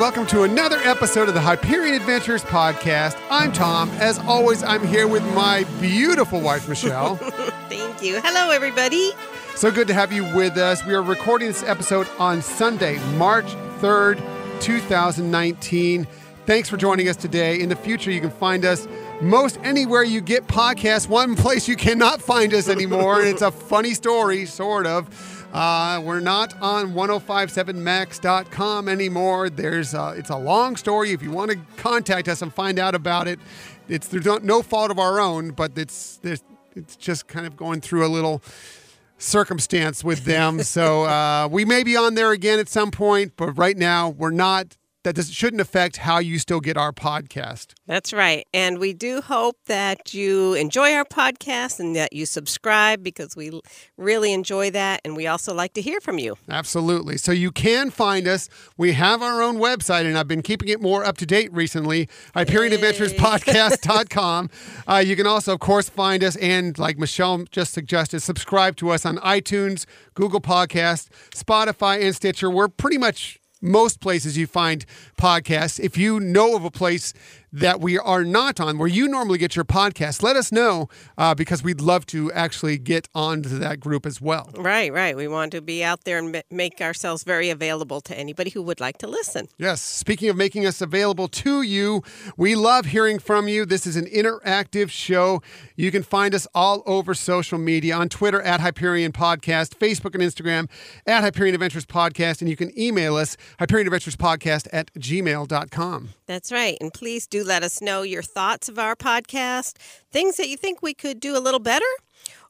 welcome to another episode of the Hyperion Adventures podcast. I'm Tom. As always, I'm here with my beautiful wife, Michelle. Thank you. Hello, everybody. so good to have you with us. We are recording this episode on Sunday, March 3rd, 2019. Thanks for joining us today. In the future, you can find us most anywhere you get podcasts. One place you cannot find us anymore, and it's a funny story, sort of. Uh, we're not on 1057max.com anymore. There's uh, it's a long story. If you want to contact us and find out about it, it's there's no, no fault of our own, but it's it's just kind of going through a little circumstance with them. so uh, we may be on there again at some point, but right now we're not. That does, shouldn't affect how you still get our podcast. That's right. And we do hope that you enjoy our podcast and that you subscribe because we really enjoy that. And we also like to hear from you. Absolutely. So you can find us. We have our own website, and I've been keeping it more up to date recently. HyperionAdventurespodcast.com. Uh, you can also, of course, find us and, like Michelle just suggested, subscribe to us on iTunes, Google Podcast, Spotify, and Stitcher. We're pretty much most places you find podcasts. If you know of a place that we are not on, where you normally get your podcast, let us know uh, because we'd love to actually get onto that group as well. Right, right. We want to be out there and make ourselves very available to anybody who would like to listen. Yes. Speaking of making us available to you, we love hearing from you. This is an interactive show. You can find us all over social media on Twitter at Hyperion Podcast, Facebook and Instagram at Hyperion Adventures Podcast, and you can email us, Hyperion Adventures Podcast at gmail.com. That's right. And please do let us know your thoughts of our podcast, things that you think we could do a little better.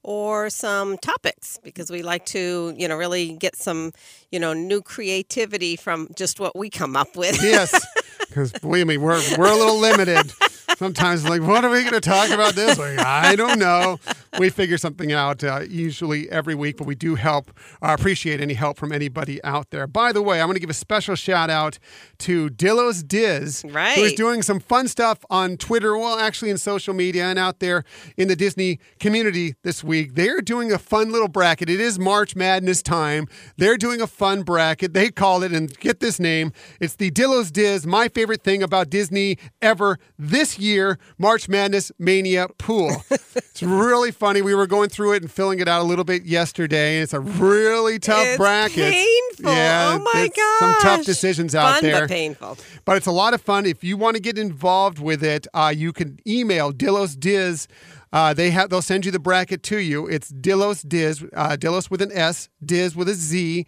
Or some topics because we like to, you know, really get some, you know, new creativity from just what we come up with. Yes. Because believe me, we're, we're a little limited. Sometimes, like, what are we going to talk about this week? I don't know. We figure something out uh, usually every week, but we do help, uh, appreciate any help from anybody out there. By the way, I'm going to give a special shout out to Dillo's Diz, who's Right. doing some fun stuff on Twitter, well, actually in social media and out there in the Disney community this week. They're doing a fun little bracket. It is March Madness time. They're doing a fun bracket. They call it, and get this name, it's the Dillo's Diz, my favorite thing about Disney ever this year, March Madness Mania Pool. it's really funny. We were going through it and filling it out a little bit yesterday. And it's a really tough It's bracket. painful. Yeah, Oh my it's Some tough decisions out Fun, there. but painful. But it's a lot of fun. If you want to get involved with it, uh, you can email Dillos Diz. Uh, they have they'll send you the bracket to you. It's Dillos Diz, uh, Dillos with an S, Diz with a Z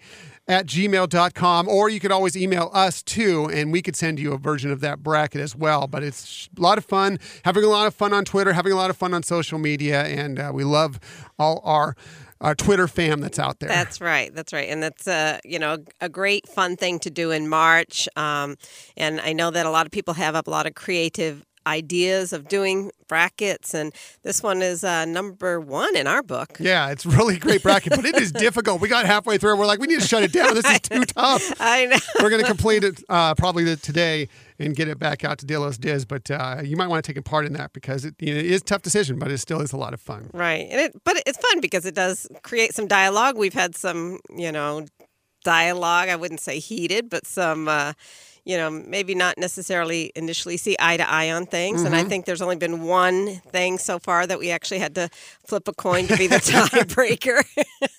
at gmail.com or you could always email us too and we could send you a version of that bracket as well but it's a lot of fun having a lot of fun on twitter having a lot of fun on social media and uh, we love all our our twitter fam that's out there That's right. That's right. And that's uh, you know a great fun thing to do in March. Um, and I know that a lot of people have a lot of creative ideas of doing brackets, and this one is uh, number one in our book. Yeah, it's really great bracket, but it is difficult. We got halfway through. and We're like, we need to shut it down. This is too tough. I know. We're going to complete it uh, probably today and get it back out to Dillos Diz. But uh, you might want to take a part in that because it, you know, it is a tough decision, but it still is a lot of fun. Right. And it, but it's fun because it does create some dialogue. We've had some, you know, dialogue. I wouldn't say heated, but some, uh, you know, maybe not necessarily initially see eye to eye on things. And I mm-hmm. think there's only been one thing so far that we actually had to flip a coin to be the tiebreaker.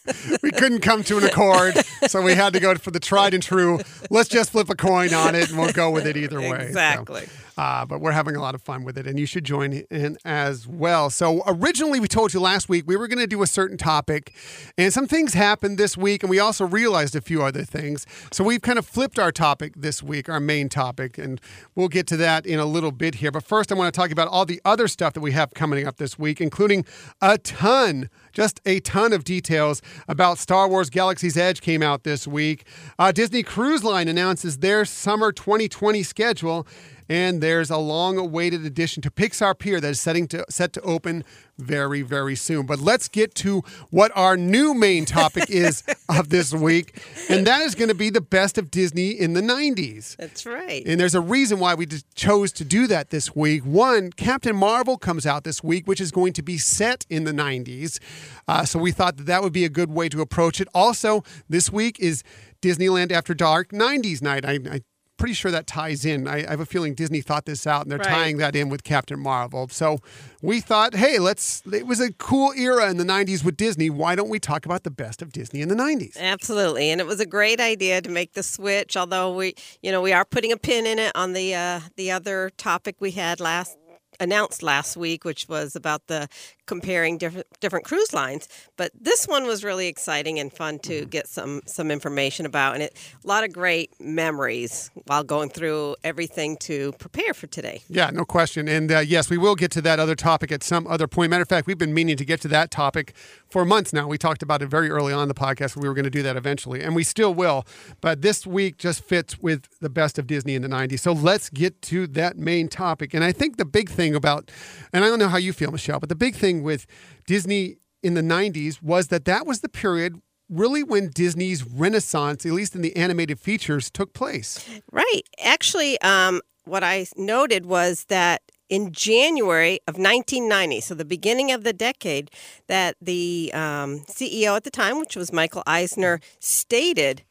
We couldn't come to an accord, so we had to go for the tried and true. Let's just flip a coin on it, and we'll go with it either way. So, Exactly. Uh, but we're having a lot of fun with it, and you should join in as well. So originally, we told you last week we were going to do a certain topic, and some things happened this week, and we also realized a few other things. So we've kind of flipped our topic this week, our main topic, and we'll get to that in a little bit here. But first, I want to talk about all the other stuff that we have coming up this week, including a ton, just a ton of details about Star Wars Galaxy's Edge came out this week. Uh, Disney Cruise Line announces their summer 2020 schedule. And there's a long awaited addition to Pixar Pier that is setting to set to open very, very soon. But let's get to what our new main topic is of this week. And that is going to be the best of Disney in the 90s. That's right. And there's a reason why we chose to do that this week. One, Captain Marvel comes out this week, which is going to be set in the 90s. Uh, so we thought that that would be a good way to approach it. Also, this week is Disneyland After Dark 90s night. I, I pretty sure that ties in. I, I have a feeling Disney thought this out, and they're Right. tying that in with Captain Marvel. So we thought, hey, let's. It was a cool era in the '90s with Disney. Why don't we talk about the best of Disney in the '90s? Absolutely, and it was a great idea to make the switch. Although we, you know, we are putting a pin in it on the uh, the other topic we had last announced last week, which was about the comparing different different cruise lines. But this one was really exciting and fun to get some some information about, and it a lot of great memories while going through everything to prepare for today. Yeah, no question. And uh, yes, we will get to that other topic at some other point. Matter of fact, we've been meaning to get to that topic for months now. We talked about it very early on the podcast. We were going to do that eventually, and we still will. But this week just fits with the best of Disney in the 90s. So let's get to that main topic. And I think the big thing about, and I don't know how you feel, Michelle, but the big thing with Disney in the 90s was that that was the period really when Disney's renaissance, at least in the animated features, took place. Right. Actually, um, what I noted was that in January of 1990, so the beginning of the decade, that the um, CEO at the time, which was Michael Eisner, stated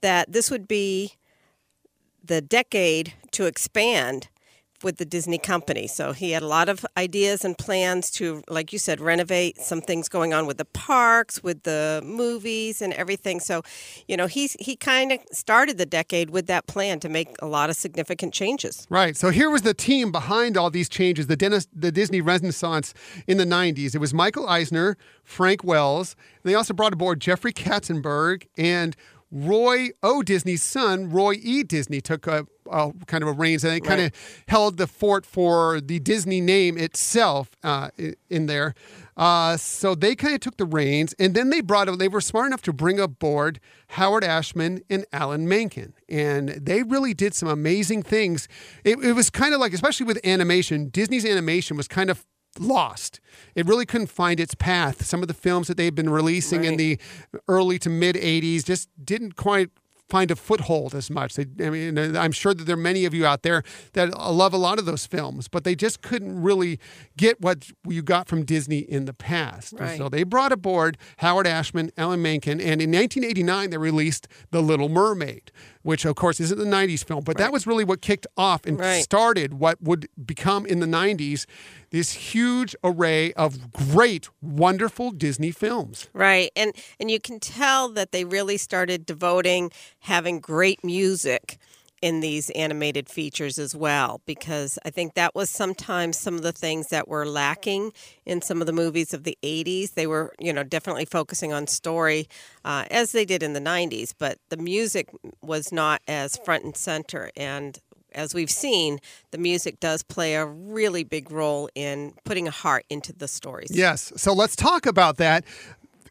that this would be the decade to expand with the Disney company. So he had a lot of ideas and plans to, like you said, renovate some things going on with the parks, with the movies and everything. So, you know, he's he kind of started the decade with that plan to make a lot of significant changes. Right. So here was the team behind all these changes, the, Dennis, the Disney Renaissance in the 90s. It was Michael Eisner, Frank Wells, and they also brought aboard Jeffrey Katzenberg and Roy O. Disney's son, Roy E. Disney, took a, a kind of a reins and they kind of held the fort for the Disney name itself uh, in there. Uh, so they kind of took the reins, and then they brought. Up. They were smart enough to bring aboard Howard Ashman and Alan Menken, and they really did some amazing things. It, it was kind of like, especially with animation, Disney's animation was kind of lost. It really couldn't find its path. Some of the films that they've been releasing in the early to mid '80s just didn't quite find a foothold as much. They, I mean, uh, I'm sure that there are many of you out there that love a lot of those films, but they just couldn't really get what you got from Disney in the past. Right. So they brought aboard Howard Ashman, Alan Menken, and in 1989 they released The Little Mermaid, which of course isn't the 90s film, but that was really what kicked off and Right. started what would become in the 90s this huge array of great, wonderful Disney films. Right. And and you can tell that they really started devoting having great music in these animated features as well because I think that was sometimes some of the things that were lacking in some of the movies of the 80s. They were, you know, definitely focusing on story uh, as they did in the 90s, but the music was not as front and center and as we've seen, the music does play a really big role in putting a heart into the stories. Yes. So let's talk about that.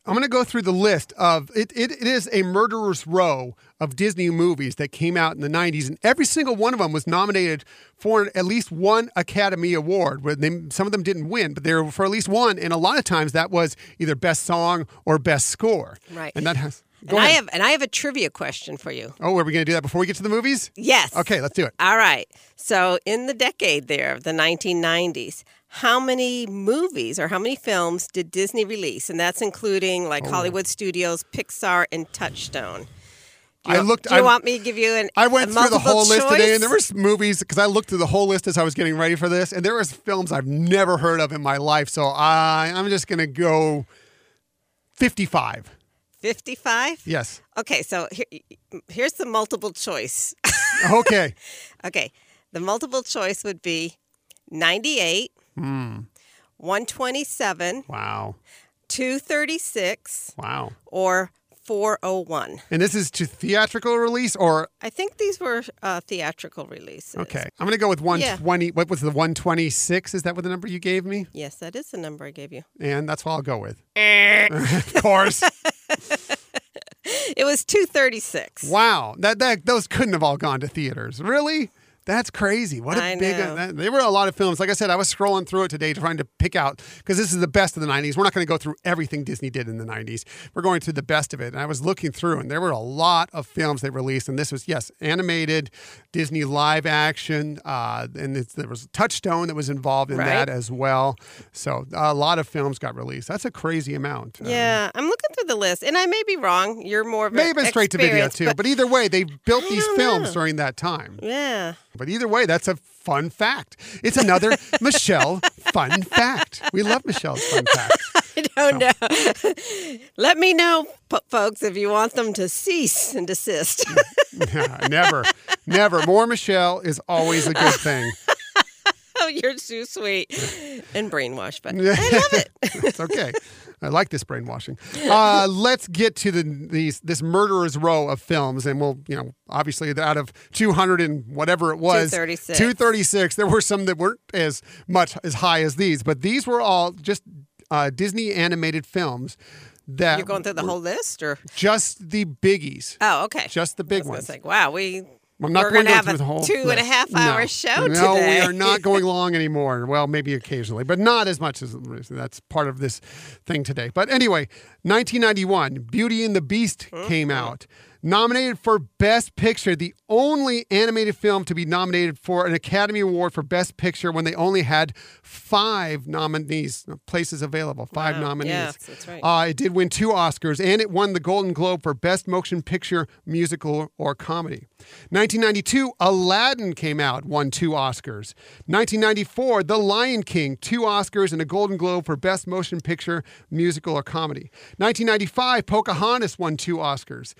I'm going to go through the list of it, it. It is a murderer's row of Disney movies that came out in the 90s, and every single one of them was nominated for at least one Academy Award. Where they, some of them didn't win, but they were for at least one, and a lot of times that was either best song or best score. Right. And that has. Go And I have and I have a trivia question for you. oh, are we going to do that before we get to the movies? Yes. Okay, let's do it. All right. So in the decade there of the 1990s, how many movies or how many films did Disney release? And that's including Oh. like Hollywood Studios, Pixar, and Touchstone. Do I you, looked- Do you I- want me to give you an? I went through the whole list today, and there was movies because I looked through the whole list as I was getting ready for this, and there was films I've never heard of in my life. So I, I'm just going to go 55. 55. Yes. Okay. So here, here's the multiple choice. Okay. okay. The multiple choice would be 98, Hmm. 127, wow. 236, Wow. or 401. And this is to theatrical release, or I think these were uh, theatrical releases. okay. I'm going to go with 120. What was the 126? Is that what the number you gave me? Yes, that is the number I gave you. And that's what I'll go with. of course. It was 236. Wow. That that those couldn't have all gone to theaters. Really? That's crazy. What a I big. know. that- there were a lot of films. Like I said, I was scrolling through it today trying to pick out because this is the best of the 90s. We're not going to go through everything Disney did in the 90s. We're going through the best of it. And I was looking through, and there were a lot of films they released. And this was, yes, animated, Disney live action. Uh, and it's, there was Touchstone that was involved in Right. that as well. So a lot of films got released. That's a crazy amount. Um, Yeah, I'm looking through the list, and I may be wrong. You're more of May a have been straight to video too, but- but either way, they built I these films know. during that time. yeah. But either way, that's a fun fact. It's another Michelle fun fact. We love Michelle's fun facts. I don't know. Let me know, folks, if you want them to cease and desist. Yeah, never, never. More Michelle is always a good thing. oh, you're too sweet and brainwashed, but I love it. It's okay. I like this brainwashing. Uh, let's get to the these this murderer's row of films, and we'll you know obviously out of two hundred and whatever it was, 236. two thirty six. There were some that weren't as much as high as these, but these were all just uh, Disney animated films that You're going through the whole list, or just the biggies. oh, okay. Just the big ones. say, wow, we I'm not we're going to have a the whole two and a half hour no. show No, today. we are not going long anymore. Well, maybe occasionally, but not as much as that's part of this thing today. But anyway, 1991, Beauty and the Beast mm-hmm. came out. Nominated for Best Picture, the only animated film to be nominated for an Academy Award for Best Picture when they only had five nominees, places available, five Wow. nominees. Yes, that's right. Uh, it did win two Oscars, and it won the Golden Globe for Best Motion Picture, Musical, or Comedy. 1992, Aladdin came out, won two Oscars. 1994, The Lion King, two Oscars and a Golden Globe for Best Motion Picture, Musical, or Comedy. 1995, Pocahontas won two Oscars.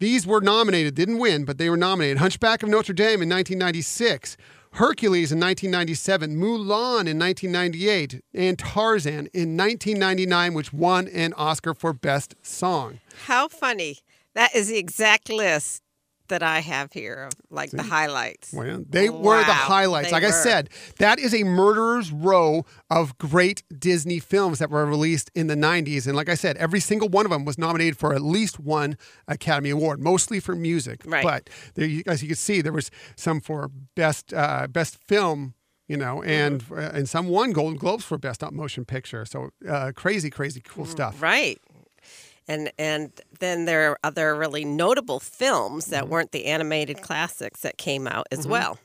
These were nominated, didn't win, but they were nominated. Hunchback of Notre Dame in 1996. Hercules in 1997, Mulan in 1998, and Tarzan in 1999, which won an Oscar for Best Song. How funny! That is the exact list that I have here of like the highlights. Well, they were the highlights. they Like I said, that is a murderer's row of great Disney films that were released in the 90s. And like I said, every single one of them was nominated for at least one Academy Award, mostly for music. Right. But there, as you can see, there was some for best uh, best film. You know, and Mm-hmm. uh, and some won Golden Globes for best motion picture. So uh, crazy, crazy cool Mm, stuff. Right. And and then there are other really notable films that Mm-hmm. weren't the animated classics that came out as well.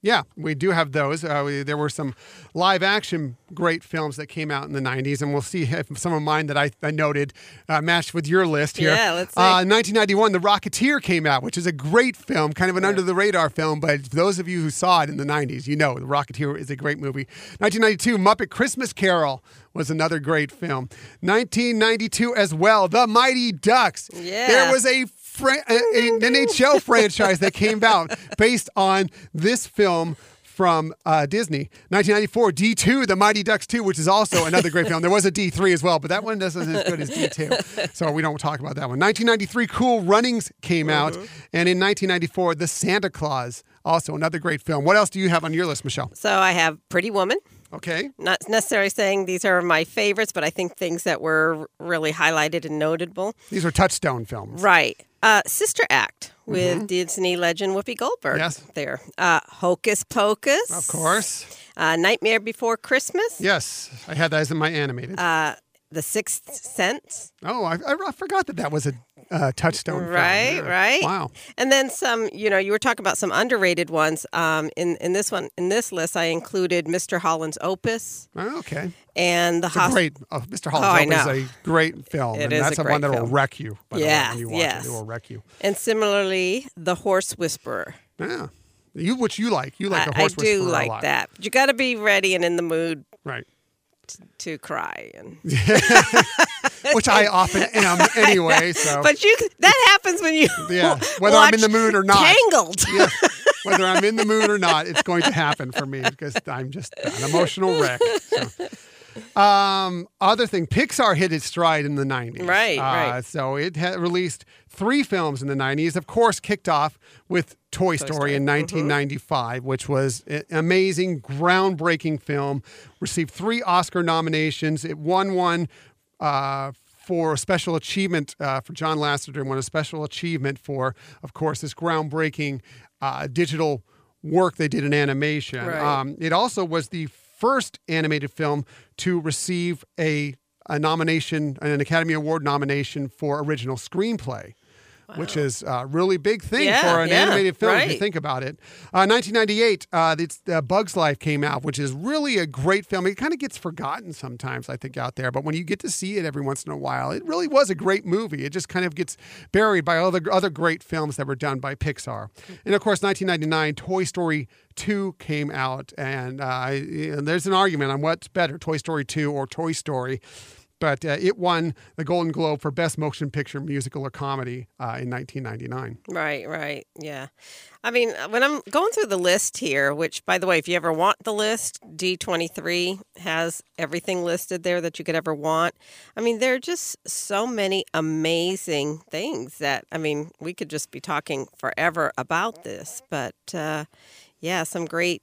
Yeah, we do have those. Uh, we, there were some live action great films that came out in the 90s, and we'll see if some of mine that I, I noted uh, matched with your list here. Yeah, let's see. Uh, 1991, The Rocketeer came out, which is a great film, kind of an under the radar film, but those of you who saw it in the 90s, you know The Rocketeer is a great movie. 1992, Muppet Christmas Carol was another great film. 1992 as well, The Mighty Ducks. Yeah. There was a fran- uh, uh, an NHL franchise that came out based on this film from uh, Disney. 1994, D2, The Mighty Ducks 2, which is also another great film. There was a D3 as well, but that one doesn't as good as D2. So we don't talk about that one. 1993, Cool Runnings came out. Uh-huh. And in 1994, The Santa Claus, also another great film. What else do you have on your list, Michelle? So I have Pretty Woman. Okay. Not necessarily saying these are my favorites, but I think things that were really highlighted and notable. These are touchstone films. Right. Uh, Sister Act with Disney legend Whoopi Goldberg. Yes. There. Uh, Hocus Pocus. Of course. Uh, Nightmare Before Christmas. Yes. I had that as in my animated. Uh, the Sixth Sense. oh, I, I forgot that that was a uh, touchstone. Right, Yeah. right. Wow. And then some, you know, you were talking about some underrated ones. Um, in in this one, in this list, I included Mr. Holland's Opus Oh, okay. and the It's a hosp- great. Uh, Mr. Oh, Holland's Hope know. is a great film, It and is that's a the one that will wreck you. By the way, Yes, when you watch yes. it, it will wreck you. and similarly the Horse Whisperer. Yeah, you which you like. You like I, the I horse do whisperer a like that. But you got to be ready and in the mood right? To cry. And Which I often am anyway. So but you that happens when you Yeah, whether I'm in the mood or not. Tangled. yeah, whether I'm in the mood or not, it's going to happen for me because I'm just an emotional wreck. So. Um, other thing, Pixar hit its stride in the 90s. Right, Uh, right. So it had released three films in the 90s. Of course, kicked off with Toy, Story, Story. in 1995, which was an amazing, groundbreaking film. Received three Oscar nominations. It won one uh, for a special achievement uh, for John Lasseter, and won a special achievement for, of course, this groundbreaking uh, digital work they did in animation. Right. Um, it also was the first animated film to receive a a nomination, an Academy Award nomination for original screenplay. Which is a really big thing Yeah, for an yeah, animated film if you think about it. Uh, 1998, uh, it's, uh, Bugs Life came out, which is really a great film. It kind of gets forgotten sometimes, I think, out there. But when you get to see it every once in a while, it really was a great movie. It just kind of gets buried by all the other great films that were done by Pixar. And of course, 1999, Toy Story 2 came out, and, uh, and there's an argument on what's better, Toy Story 2 or Toy Story. But uh, it won the Golden Globe for Best Motion Picture Musical or Comedy uh, in 1999. Right, right. Yeah. I mean, when I'm going through the list here, which, by the way, if you ever want the list, D23 has everything listed there that you could ever want. I mean, there are just so many amazing things that, I mean, we could just be talking forever about this. But uh, yeah, some great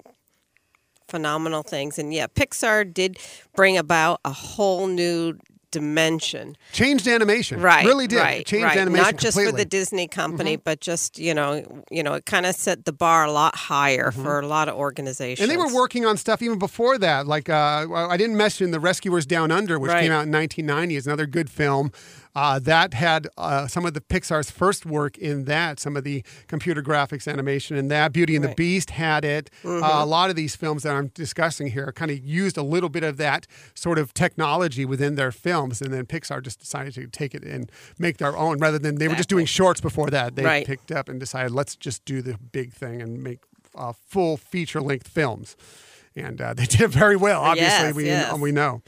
phenomenal things. And yeah, Pixar did bring about a whole new dimension. Changed animation. Right. Really did. Right. Changed right. animation Not just for completely. Mm-hmm. the Disney company, but just, you know, you know, it kind of set the bar a lot higher for a lot of organizations. Mm-hmm. And they were working on stuff even before that. Like uh, I didn't mention The Rescuers Down Under, which Right. came out in 1990. is another good film. Uh, that had uh, some of the Pixar's first work in that, some of the computer graphics animation in that. Beauty and the Right. Mm-hmm. Beast had it. Uh, a lot of these films that I'm discussing here kind of used a little bit of that sort of technology within their films, and then Pixar just decided to take it and make their own rather than they were just doing shorts before that. They Right. picked up and decided let's just do the big thing and make uh, full feature length films. And uh, they did very well, obviously, Yes, we, yes. we know.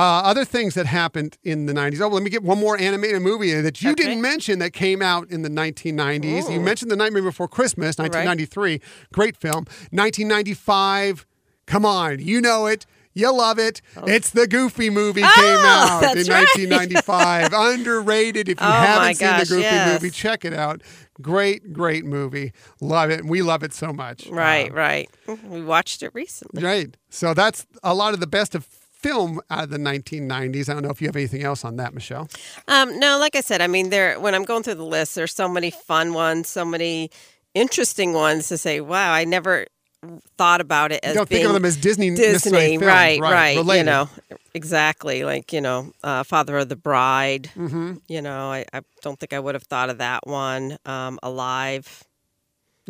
Uh, other things that happened in the 90s. Oh, let me get one more animated movie that you Okay. didn't mention that came out in the 1990s. You mentioned The Nightmare Before Christmas, 1993. Great film. 1995. Come on, you know it. You love it. It's the Goofy movie came Oh, out that's in right. 1995. Underrated. If you Oh, haven't seen gosh, the Goofy yes. movie, check it out. Great, great movie. Love it. We love it so much. Right, Uh, right. We watched it recently. Right. So that's a lot of the best of film out of the 1990s. I don't know if you have anything else on that, Michelle. Um, no, like I said, I mean, there. When I'm going through the list, there's so many fun ones, so many interesting ones to say. Wow, I never thought about it as You don't think of them as Disney, Disney, films, right, right. You know, exactly. Like you know, uh, Father of the Bride. Mm-hmm. You know, I, I don't think I would have thought of that one. Um, Alive.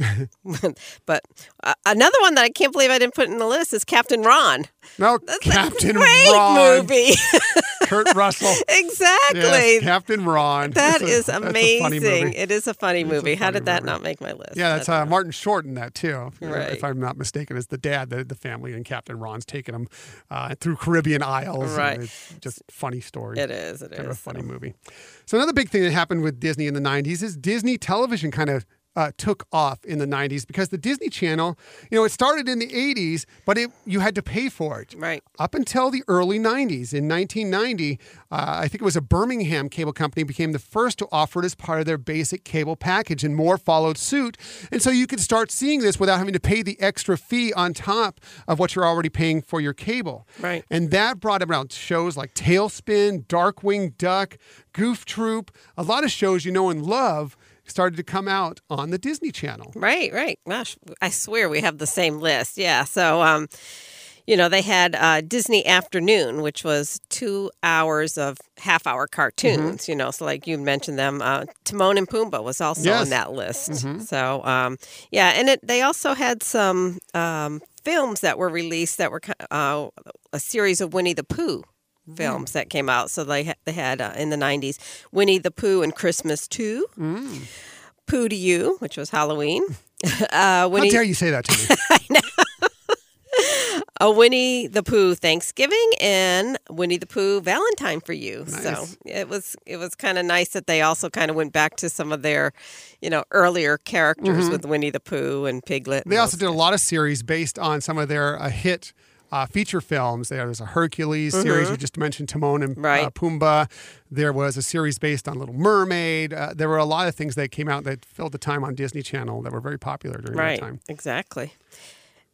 but uh, another one that I can't believe I didn't put in the list is Captain Ron. No, That's Captain a great Ron, movie. Kurt Russell. exactly. Yes, Captain Ron. That That's a- is a funny amazing. It is a funny movie. How did that movie. not make my list? Yeah, that's uh, Martin Short in that too, if- Right. if I'm not mistaken, is the dad, the, the family, and Captain Ron's taking them uh, through Caribbean Isles. Right. it's just funny story. It is. It kind of a is. funny movie. So another big thing that happened with Disney in the '90s is Disney television kind of uh, took off in the '90s because the Disney Channel, you know, it started in the '80s, but it you had to pay for it. Right. Up until the early 90s. In 1990, uh, I think it was a Birmingham cable company became the first to offer it as part of their basic cable package, and more followed suit. And so you could start seeing this without having to pay the extra fee on top of what you're already paying for your cable. Right. And that brought around shows like TaleSpin, Darkwing Duck, Goof Troop, a lot of shows you know and love started to come out on the Disney Channel. Right. Right. Gosh, I swear we have the same list. Yeah. So, um, you know, they had uh, Disney Afternoon, which was two hours of half-hour cartoons. You know, so like you mentioned them, uh, Timon and Pumbaa was also Yes. on that list. So, um, yeah, and it, they also had some um, films that were released that were uh, a series of Winnie the Pooh films that came out. So they they had uh, in the '90s Winnie the Pooh and Christmas Too, Pooh to You, which was Halloween. uh, How Winnie, dare you say that to me? a Winnie the Pooh Thanksgiving and Winnie the Pooh Valentine for you. So it was it was kind of nice that they also kind of went back to some of their, you know, earlier characters with Winnie the Pooh and Piglet. and Mm-hmm. They also did a lot of series based on some of their uh, hit uh, feature films. There was a Hercules series. You just mentioned Timon and uh, Mm-hmm. Pumbaa. There was a series based on Little Mermaid. Uh, there were a lot of things that came out that filled the time on Disney Channel that were very popular during right, that time. exactly.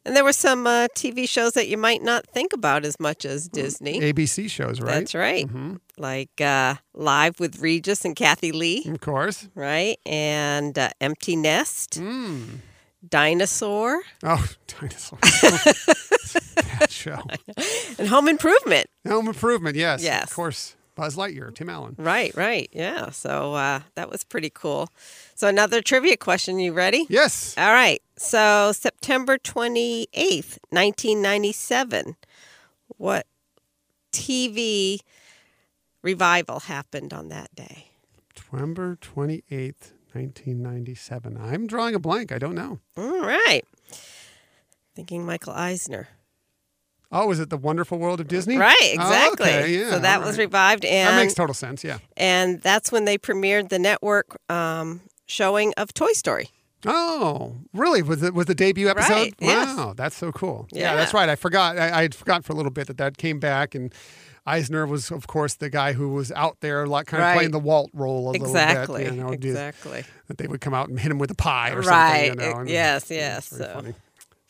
And there were some uh, TV shows that you might not think about as much as Disney. ABC shows, right? That's right. Mm-hmm. Like uh, Live with Regis and Kathie Lee, Of course. right? And uh, Empty Nest. Mm. Dinosaur, Oh, dinosaur. that show. and Home Improvement. Home Improvement, yes. Yes. Of course. Buzz Lightyear, Tim Allen. Right, right. Yeah. So uh, that was pretty cool. So, another trivia question. You ready? Yes. All right. So, September 28th, 1997, what TV revival happened on that day? November 28th, 1997. I'm drawing a blank. I don't know. All right. Thinking Michael Eisner. Oh, is it The Wonderful World of Disney? Right, Oh, exactly. okay, yeah, so that all was revived, and That makes total sense, yeah. and that's when they premiered the network um, showing of Toy Story. Oh, really? Was it was the debut episode? Right, yes. Wow, that's so cool. Yeah. Yeah. that's right. I forgot. I, I had forgotten for a little bit that that came back, and Eisner was, of course, the guy who was out there, like kind of Right. playing the Walt role a Exactly. little bit. You know, do- exactly. that they would come out and hit him with a pie or Right. something. You know, Uh, yes. Yes. So. funny.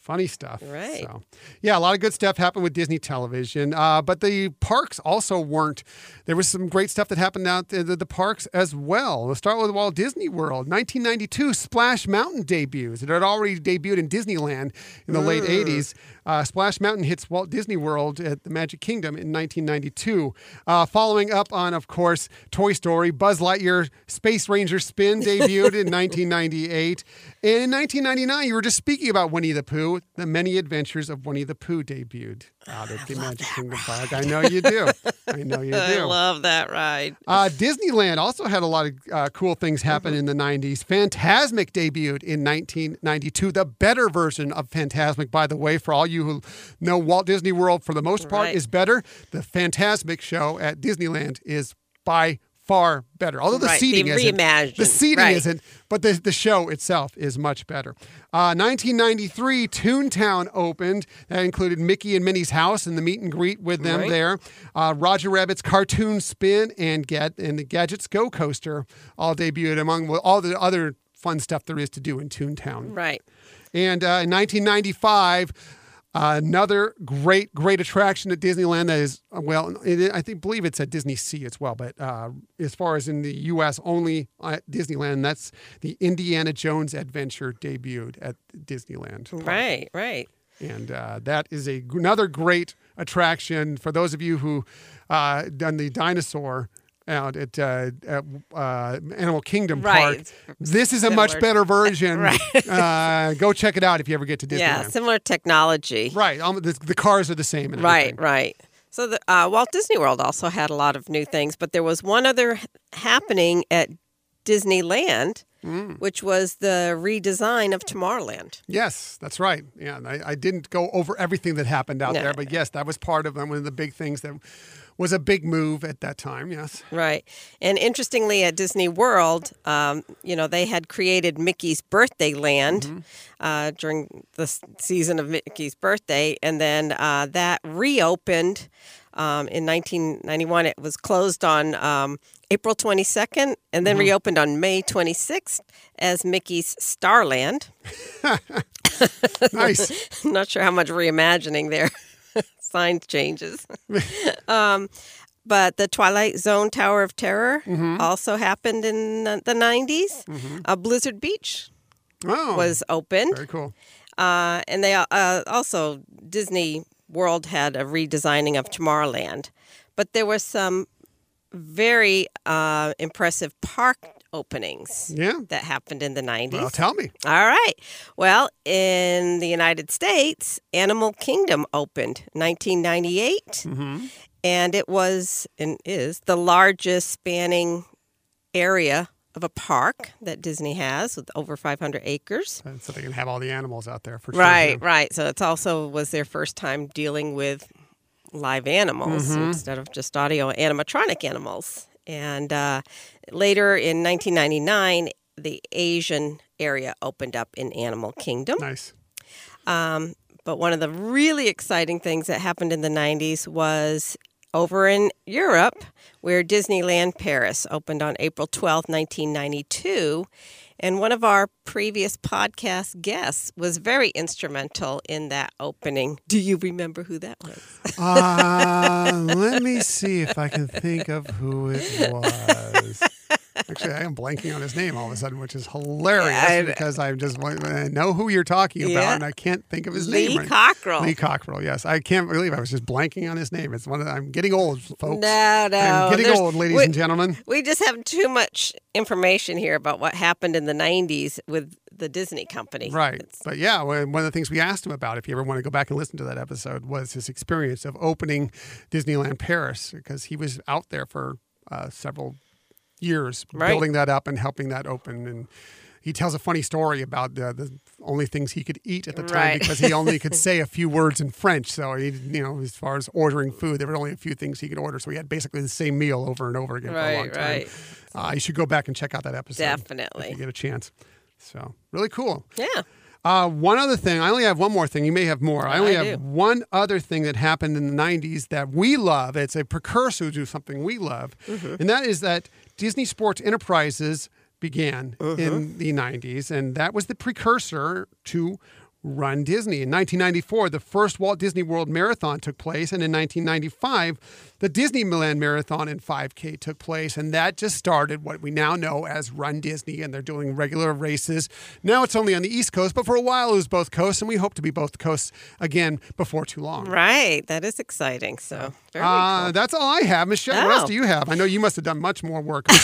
Funny stuff. Right. So, yeah, a lot of good stuff happened with Disney Television, uh, but the parks also weren't. There was some great stuff that happened out at the, the parks as well. Let's start with Walt Disney World. 1992, Splash Mountain debuts. It had already debuted in Disneyland in the late 80s. Uh, Splash Mountain hits Walt Disney World at the Magic Kingdom in 1992. Uh, following up on, of course, Toy Story, Buzz Lightyear Space Ranger Spin debuted in 1998. And in 1999, you were just speaking about Winnie the Pooh. The Many Adventures of Winnie the Pooh debuted out at the Magic Kingdom Park. I know you do. I know you do. I love that ride. Uh, Disneyland also had a lot of uh, cool things happen Mm-hmm. in the 90s. Fantasmic debuted in 1992, the better version of Fantasmic, by the way, for all you who know Walt Disney World for the most part Right. is better. The Fantasmic show at Disneyland is by far better. Although the Right, seating reimagined, The seating right. isn't, but the, the show itself is much better. Uh, 1993, Toontown opened. That included Mickey and Minnie's house and the meet and greet with them Right. there. Uh, Roger Rabbit's Cartoon Spin and Get and the Gadgets Go Coaster all debuted among all the other fun stuff there is to do in Toontown. Right. And uh, in 1995, uh, another great, great attraction at Disneyland that is, well, it, I think believe it's at Disney Sea as well, but uh, as far as in the U.S. only at Disneyland, that's the Indiana Jones Adventure debuted at Disneyland. Right. Right. And uh, that is a, another great attraction for those of you who uh, done the dinosaur out at, uh, at uh, Animal Kingdom Right. Park. This is a much better version. Right. uh, go check it out if you ever get to Disneyland. Yeah. Similar technology. Right. Um, the, the cars are the same. Right, everything. right. So the uh, Walt Disney World also had a lot of new things, but there was one other happening at Disneyland, Mm. which was the redesign of Tomorrowland. Yes, that's right. Yeah, I, I didn't go over everything that happened out No. there, but yes, that was part of. One of the big things that was a big move at that time. Yes. Right. And interestingly, at Disney World, um, you know, they had created Mickey's Birthday Land Mm-hmm. uh, during the season of Mickey's birthday. And then uh, that reopened um, in 1991. It was closed on um, April 22nd and then Mm-hmm. reopened on May 26th as Mickey's Starland. Nice. Not sure how much reimagining there. Sign changes. um, but the Twilight Zone Tower of Terror Mm-hmm. also happened in the, the 90s. Uh, Blizzard Beach oh, was opened. very cool. Uh, and they uh, also, Disney World had a redesigning of Tomorrowland. But there were some very uh, impressive park openings Yeah. that happened in the 90s. Well, tell me. All right. Well, in the United States, Animal Kingdom opened 1998, Mm-hmm. and it was and is the largest spanning area of a park that Disney has with over 500 acres. And So they can have all the animals out there for sure. Right, right. So it's also was their first time dealing with live animals instead of just audio animatronic animals. And uh, later in 1999, the Asian area opened up in Animal Kingdom. Nice. Um, but one of the really exciting things that happened in the 90s was over in Europe, where Disneyland Paris opened on April 12, 1992. And one of our previous podcast guests was very instrumental in that opening. Do you remember who that was? Uh, let me see if I can think of who it was. Actually, I am blanking on his name all of a sudden, which is hilarious I- because I just I know who you're talking about Yeah. and I can't think of his Lee name. right- Cockerell. Lee Cockerell. Yes, I can't believe I was just blanking on his name. It's one of the, I'm getting old, folks. No, no. I'm getting There's- old, ladies we- and gentlemen. We just have too much information here about what happened in the 90s with the Disney company. Right. It's- But yeah, one one of the things we asked him about, if you ever want to go back and listen to that episode, was his experience of opening Disneyland Paris because he was out there for uh, several years Right. building that up and helping that open. And he tells a funny story about uh, the only things he could eat at the time Right. because he only could say a few words in French. So he, you know, as far as ordering food, there were only a few things he could order. So he had basically the same meal over and over again for a long time. right. Uh, you should go back and check out that episode if Definitely. you get a chance. So really cool. Yeah. Uh, one other thing, I only have one more thing. You may have more. I only I have one other thing that happened in the 90s that we love. It's a precursor to something we love. Mm-hmm. And that is that Disney Sports Enterprises began Mm-hmm. in the 90s. And that was the precursor to Run Disney. In 1994, the first Walt Disney World Marathon took place. And in 1995, the Disneyland Marathon and 5K took place. And that just started what we now know as Run Disney. And they're doing regular races. Now it's only on the East Coast, but for a while it was both coasts. And we hope to be both coasts again before too long. Right. That is exciting. So, very Uh, cool. That's all I have. Michelle, what else Oh. do you have? I know you must have done much more work.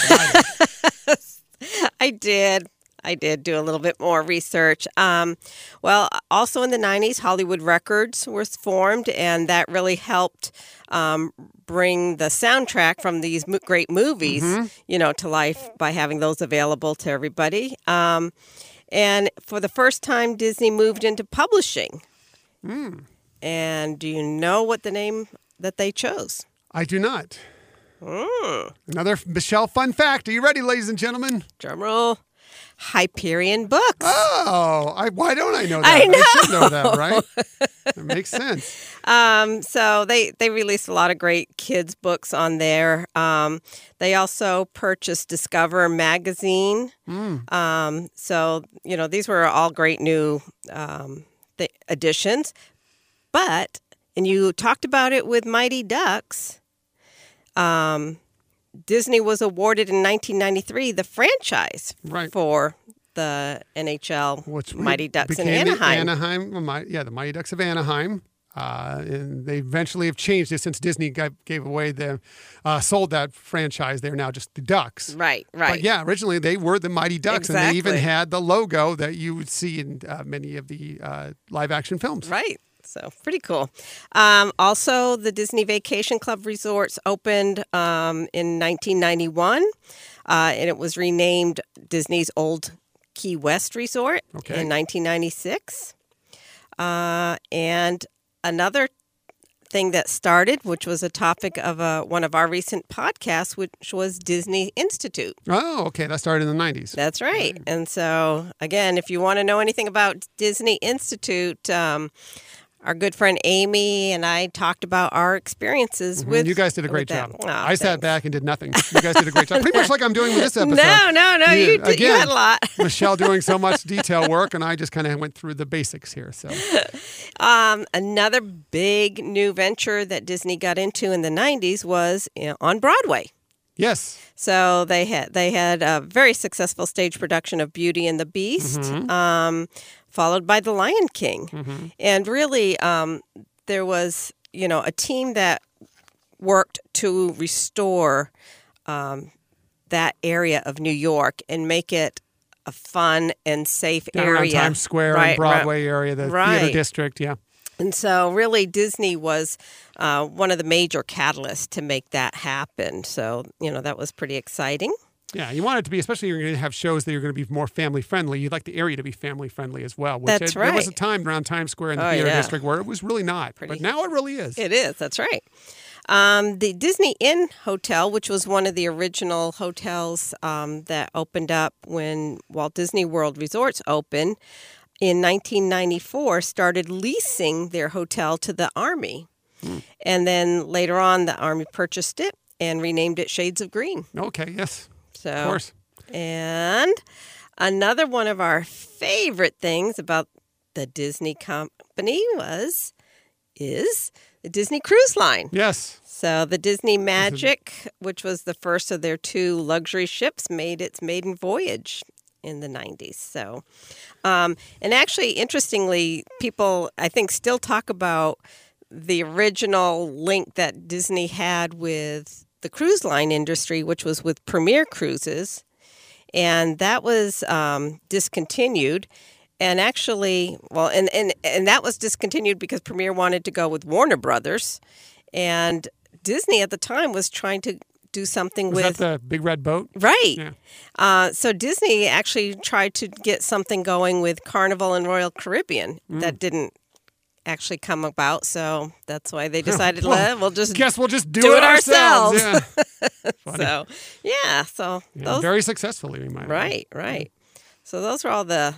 I did. I did. Do a little bit more research. Um, well, also in the 90s, Hollywood Records was formed, and that really helped um, bring the soundtrack from these mo- great movies, you know, to life by having those available to everybody. Um, and for the first time, Disney moved into publishing. And do you know what the name that they chose? I do not. Hmm. Another Michelle fun fact. Are you ready, ladies and gentlemen? Drumroll. Hyperion Books. Oh, I, why don't I know that? I should know that, right? That makes sense. Um, so they they released a lot of great kids books on there. Um, they also purchased Discover magazine. Um, so you know these were all great new um, th- additions. But and you talked about it with Mighty Ducks. Um, Disney was awarded in 1993 the franchise Right. for the NHL Which Mighty Ducks in Anaheim. Anaheim, yeah, the Mighty Ducks of Anaheim. Uh, and they eventually have changed it since Disney got, gave away the uh, sold that franchise. They're now just the Ducks. Right, right. But yeah, originally they were the Mighty Ducks, and they even had the logo that you would see in uh, many of the uh, live action films. Right. So pretty cool. Um, also, the Disney Vacation Club resorts opened um, in 1991, uh, and it was renamed Disney's Old Key West Resort Okay. in 1996. Uh, and another thing that started, which was a topic of uh, one of our recent podcasts, which was Disney Institute. Oh, okay. That started in the 90s. That's right. And so, again, if you want to know anything about Disney Institute, um, our good friend Amy and I talked about our experiences with. Mm-hmm. you guys did a great job. Aw, I sat back and did nothing. You guys did a great job. Pretty much like I'm doing with this episode. No, no, no. You, did, you again, had a lot. Michelle doing so much detail work, and I just kind of went through the basics here. So Um, another big new venture that Disney got into in the 90s was you know, on Broadway. yes, So they had they had a very successful stage production of Beauty and the Beast, um, followed by The Lion King, and really um, there was you know a team that worked to restore um, that area of New York and make it a fun and safe down area. Times Square Right, and Broadway area, the theater district. Yeah. and so, really, Disney was uh, one of the major catalysts to make that happen. So, you know, that was pretty exciting. Yeah, you want it to be, especially you're going to have shows that you're going to be more family friendly. You'd like the area to be family friendly as well. Which That's it- There was a time around Times Square in the Oh, theater yeah. district where it was really not, Pretty, but now it really is. It is. That's right. Um, the Disney Inn Hotel, which was one of the original hotels um, that opened up when Walt Disney World Resorts opened in 1994, started leasing their hotel to the Army. And then later on, the Army purchased it and renamed it Shades of Green. okay, yes, So, of course. and another one of our favorite things about the Disney company was is the Disney Cruise Line. Yes. So the Disney Magic, which was the first of their two luxury ships, made its maiden voyage in the 90s. So, um, and actually, interestingly, people I think still talk about the original link that Disney had with the cruise line industry, which was with Premier Cruises, and that was um, discontinued. And actually, well, and, and and that was discontinued because Premier wanted to go with Warner Brothers, and Disney at the time was trying to do something Was with that the big red boat? Right. Yeah. Uh, so Disney actually tried to get something going with Carnival and Royal Caribbean. Mm. That didn't actually come about. So that's why they decided, Well, "Let- we'll just Guess we'll just do, Do it, it ourselves. ourselves. Yeah. So yeah. So Yeah, those very successfully, we might. add. right, right. So those are all the.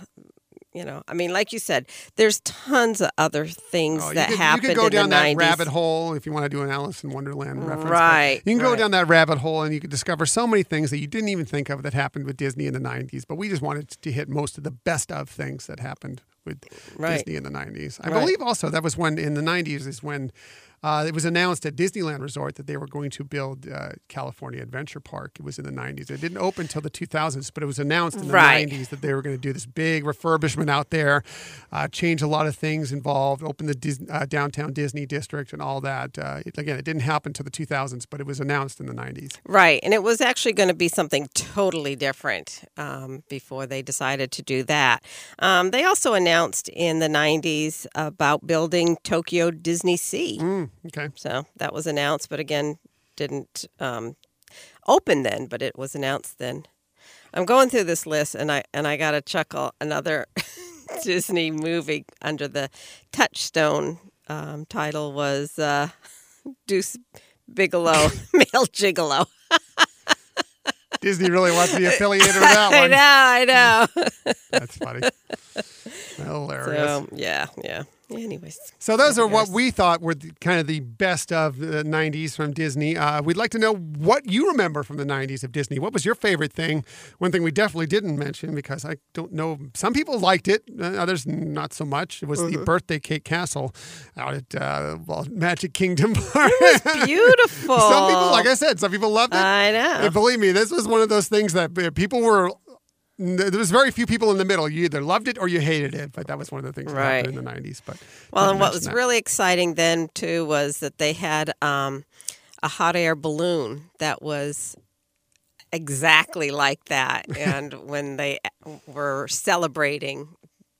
You know, I mean, like you said, there's tons of other things Oh, that could, happened you could go down that 90s. rabbit hole if you want to do an Alice in Wonderland reference. Right, You can go down that rabbit hole and you could discover so many things that you didn't even think of that happened with Disney in the 90s. But we just wanted to hit most of the best of things that happened with Right. Disney in the 90s. I Right. believe also that was when in the 90s is when uh, it was announced at Disneyland Resort that they were going to build uh, California Adventure Park. It was in the 90s. It didn't open until the 2000s, but it was announced in the Right. 90s that they were going to do this big refurbishment out there, uh, change a lot of things involved, open the Dis- uh, downtown Disney district and all that. Uh, it, again, it didn't happen until the 2000s, but it was announced in the 90s. Right. And it was actually going to be something totally different um, before they decided to do that. Um, they also announced in the 90s about building Tokyo Disney Sea. Mm, okay. So that was announced, but again, didn't um, open then, but it was announced then. I'm going through this list and I and I got to chuckle. Another Disney movie under the Touchstone um, title was uh, Deuce Bigalow, Male Gigolo. Disney really wants to be affiliated with that I one. know, I know. That's funny. Hilarious. so yeah, yeah. Anyways, So those are what we thought were the, kind of the best of the 90s from Disney. Uh, we'd like to know what you remember from the 90s of Disney. What was your favorite thing? One thing we definitely didn't mention because I don't know. Some people liked it, uh, others not so much. It was Mm-hmm. the birthday cake castle out at uh, well, Magic Kingdom Park. beautiful. some people, like I said, some people loved it. I know. And believe me, this was one of those things that uh, people were. There was very few people in the middle. You either loved it or you hated it. But that was one of the things that happened in the 90s. But Well, and what was that. really exciting then too was that they had um, a hot air balloon that was exactly like that, and when they were celebrating,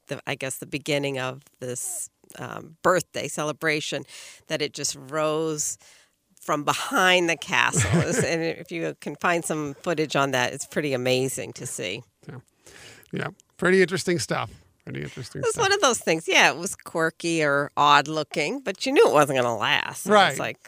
the I guess the beginning of this um, birthday celebration, that it just rose from behind the castle, and if you can find some footage on that, it's pretty amazing to see. Yeah, Yeah. pretty interesting stuff. Pretty interesting It was stuff. one of those things. Yeah, it was quirky or odd looking, but you knew it wasn't going to last. Right. was like,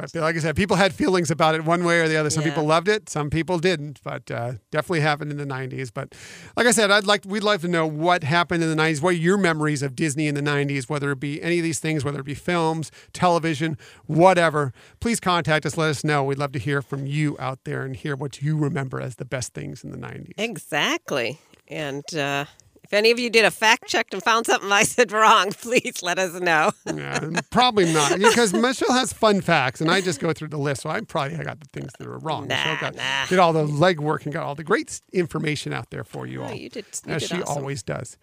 But like I said, people had feelings about it one way or the other. Some Yeah. people loved it, some people didn't. But uh, definitely happened in the '90s. But like I said, I'd like we'd love to know what happened in the '90s. What are your memories of Disney in the '90s? Whether it be any of these things, whether it be films, television, whatever. Please contact us. Let us know. We'd love to hear from you out there and hear what you remember as the best things in the '90s. exactly. And uh, if any of you did a fact check and found something I said wrong, please let us know. Yeah, probably not because Michelle has fun facts, and I just go through the list. So I probably got the things that are wrong. Nah, Michelle got, nah. did all the legwork and got all the great information out there for you Oh, all, you did, you as did she awesome. always does.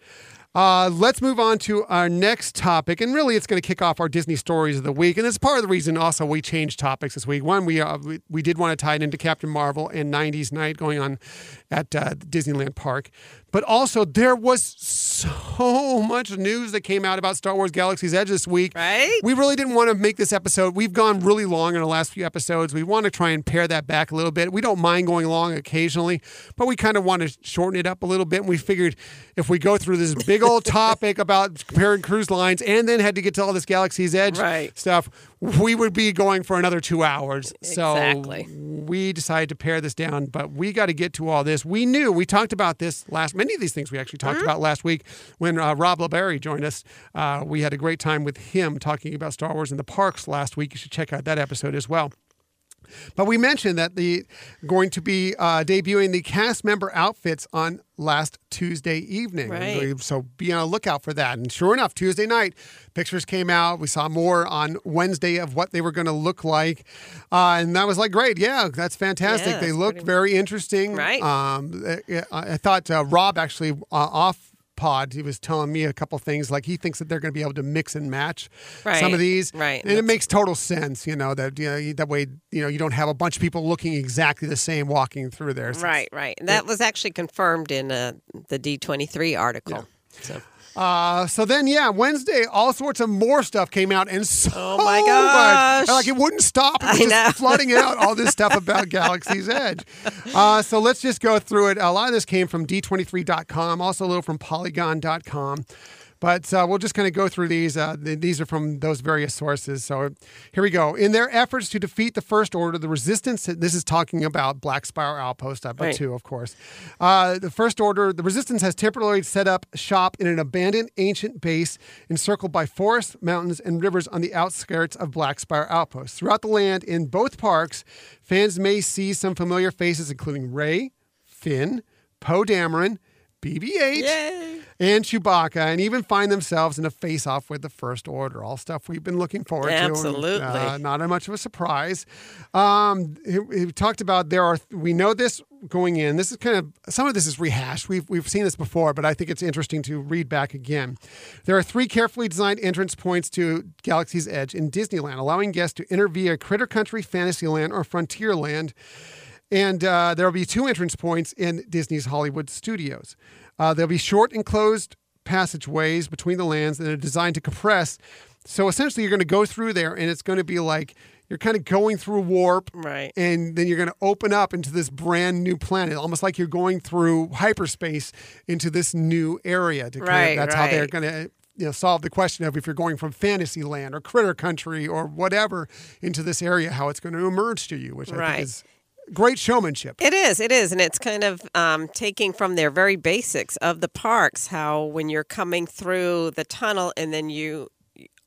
Uh, let's move on to our next topic, and really, it's going to kick off our Disney stories of the week, and it's part of the reason also we changed topics this week. One, we uh, we, we did want to tie it into Captain Marvel and '90s night going on at uh, Disneyland Park, but also there was so much news that came out about Star Wars Galaxy's Edge this week. Right? We really didn't want to make this episode. We've gone really long in the last few episodes. We want to try and pare that back a little bit. We don't mind going long occasionally, but we kind of want to shorten it up a little bit. And we figured if we go through this big old topic about comparing cruise lines and then had to get to all this Galaxy's Edge Right. stuff, we would be going for another two hours. Exactly. So we decided to pare this down, but we got to get to all this. We knew, we talked about this last, many of these things we actually talked about last week when uh, Rob LeBerry joined us. Uh, we had a great time with him talking about Star Wars in the parks last week. You should check out that episode as well. But we mentioned that the going to be uh, debuting the cast member outfits on last Tuesday evening. Right. So be on a lookout for that. And sure enough, Tuesday night, pictures came out. We saw more on Wednesday of what they were going to look like, uh, and that was like great. Yeah, that's fantastic. Yeah, they looked pretty- very interesting. Right. Um, I, I thought uh, Rob actually uh, off. Pod, he was telling me a couple things like he thinks that they're going to be able to mix and match some of these, right. And it makes total sense, you know that you know that way you know you don't have a bunch of people looking exactly the same walking through there. So- Right, right. And that was actually confirmed in uh, the D23 article. So. Uh, so then, yeah, Wednesday, all sorts of more stuff came out, and so Oh my much. gosh. like it wouldn't stop. It was I just know. flooding out all this stuff about Galaxy's Edge. Uh, so let's just go through it. A lot of this came from D23.com, also a little from Polygon.com. But uh, we'll just kind of go through these. Uh, th- these are from those various sources. So here we go. In their efforts to defeat the First Order, the Resistance, this is talking about Black Spire Outpost, but Right. two, of course. Uh, the First Order, the Resistance has temporarily set up shop in an abandoned ancient base encircled by forests, mountains, and rivers on the outskirts of Black Spire Outpost. Throughout the land, in both parks, fans may see some familiar faces, including Rey, Finn, Poe Dameron, BB-8, Yay. and Chewbacca, and even find themselves in a face-off with the First Order. All stuff we've been looking forward to. Absolutely. Uh, not much of a surprise. Um, he, he talked about there are we know this going in. This is kind of some of this is rehashed. We've we've seen this before, but I think it's interesting to read back again. There are three carefully designed entrance points to Galaxy's Edge in Disneyland, allowing guests to enter via Critter Country, Fantasyland, or Frontierland. And uh, there will be two entrance points in Disney's Hollywood studios. Uh, there'll be short enclosed passageways between the lands that are designed to compress. So essentially, you're going to go through there, and it's going to be like you're kind of going through warp, Right. and then you're going to open up into this brand new planet, almost like you're going through hyperspace into this new area. To kind of- Right, that's how they're going to you know solve the question of if you're going from Fantasyland or Critter Country or whatever into this area, how it's going to emerge to you, which I Right. think is great showmanship. It is, it is, and it's kind of um, taking from their very basics of the parks. How when you're coming through the tunnel and then you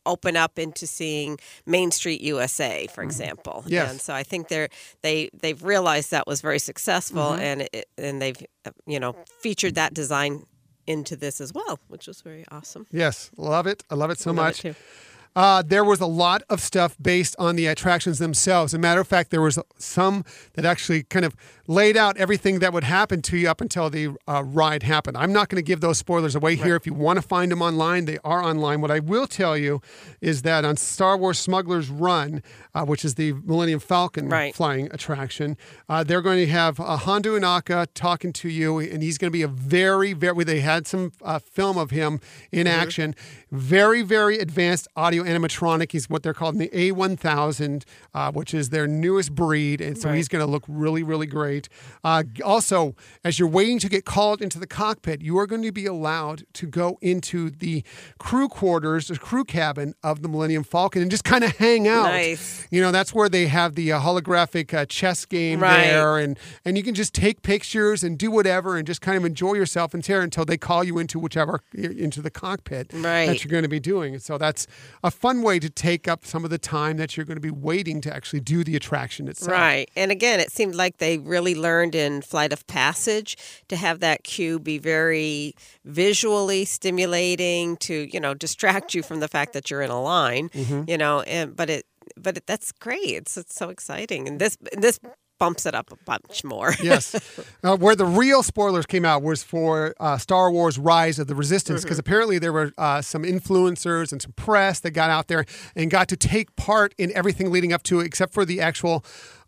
open up into seeing Main Street USA, for example. Mm-hmm. Yes. And so I think they're they they've realized that was very successful, Mm-hmm. and it, and they've uh, you know featured that design into this as well, which was very awesome. Yes, love it. I love it so Love it much. too. Uh, there was a lot of stuff based on the attractions themselves. As a matter of fact, there was some that actually kind of laid out everything that would happen to you up until the uh, ride happened. I'm not going to give those spoilers away here. If you want to find them online, they are online. What I will tell you is that on Star Wars Smuggler's Run, uh, which is the Millennium Falcon Right. flying attraction, uh, they're going to have uh, Hondo Ohnaka talking to you, and he's going to be a very, very. They had some uh, film of him in action. Very, very advanced audio animatronic. He's what they're called in the A1000, uh, which is their newest breed, and so Right. he's going to look really, really great. Uh, also, as you're waiting to get called into the cockpit, you are going to be allowed to go into the crew quarters, the crew cabin of the Millennium Falcon, and just kind of hang out. Nice. You know, that's where they have the uh, holographic uh, chess game Right. there, and and you can just take pictures and do whatever, and just kind of enjoy yourself in there until they call you into whichever into the cockpit that you're going to be doing. So that's a fun way to take up some of the time that you're going to be waiting to actually do the attraction itself. Right. And again, it seemed like they really learned in Flight of Passage to have that cue be very visually stimulating to, you know, distract you from the fact that you're in a line, Mm-hmm. you know, and but it but it, that's great. It's it's so exciting. And this this bumps it up a bunch more. yes. Uh, where the real spoilers came out was for uh, Star Wars Rise of the Resistance, because apparently there were uh, some influencers and some press that got out there and got to take part in everything leading up to it, except for the actual.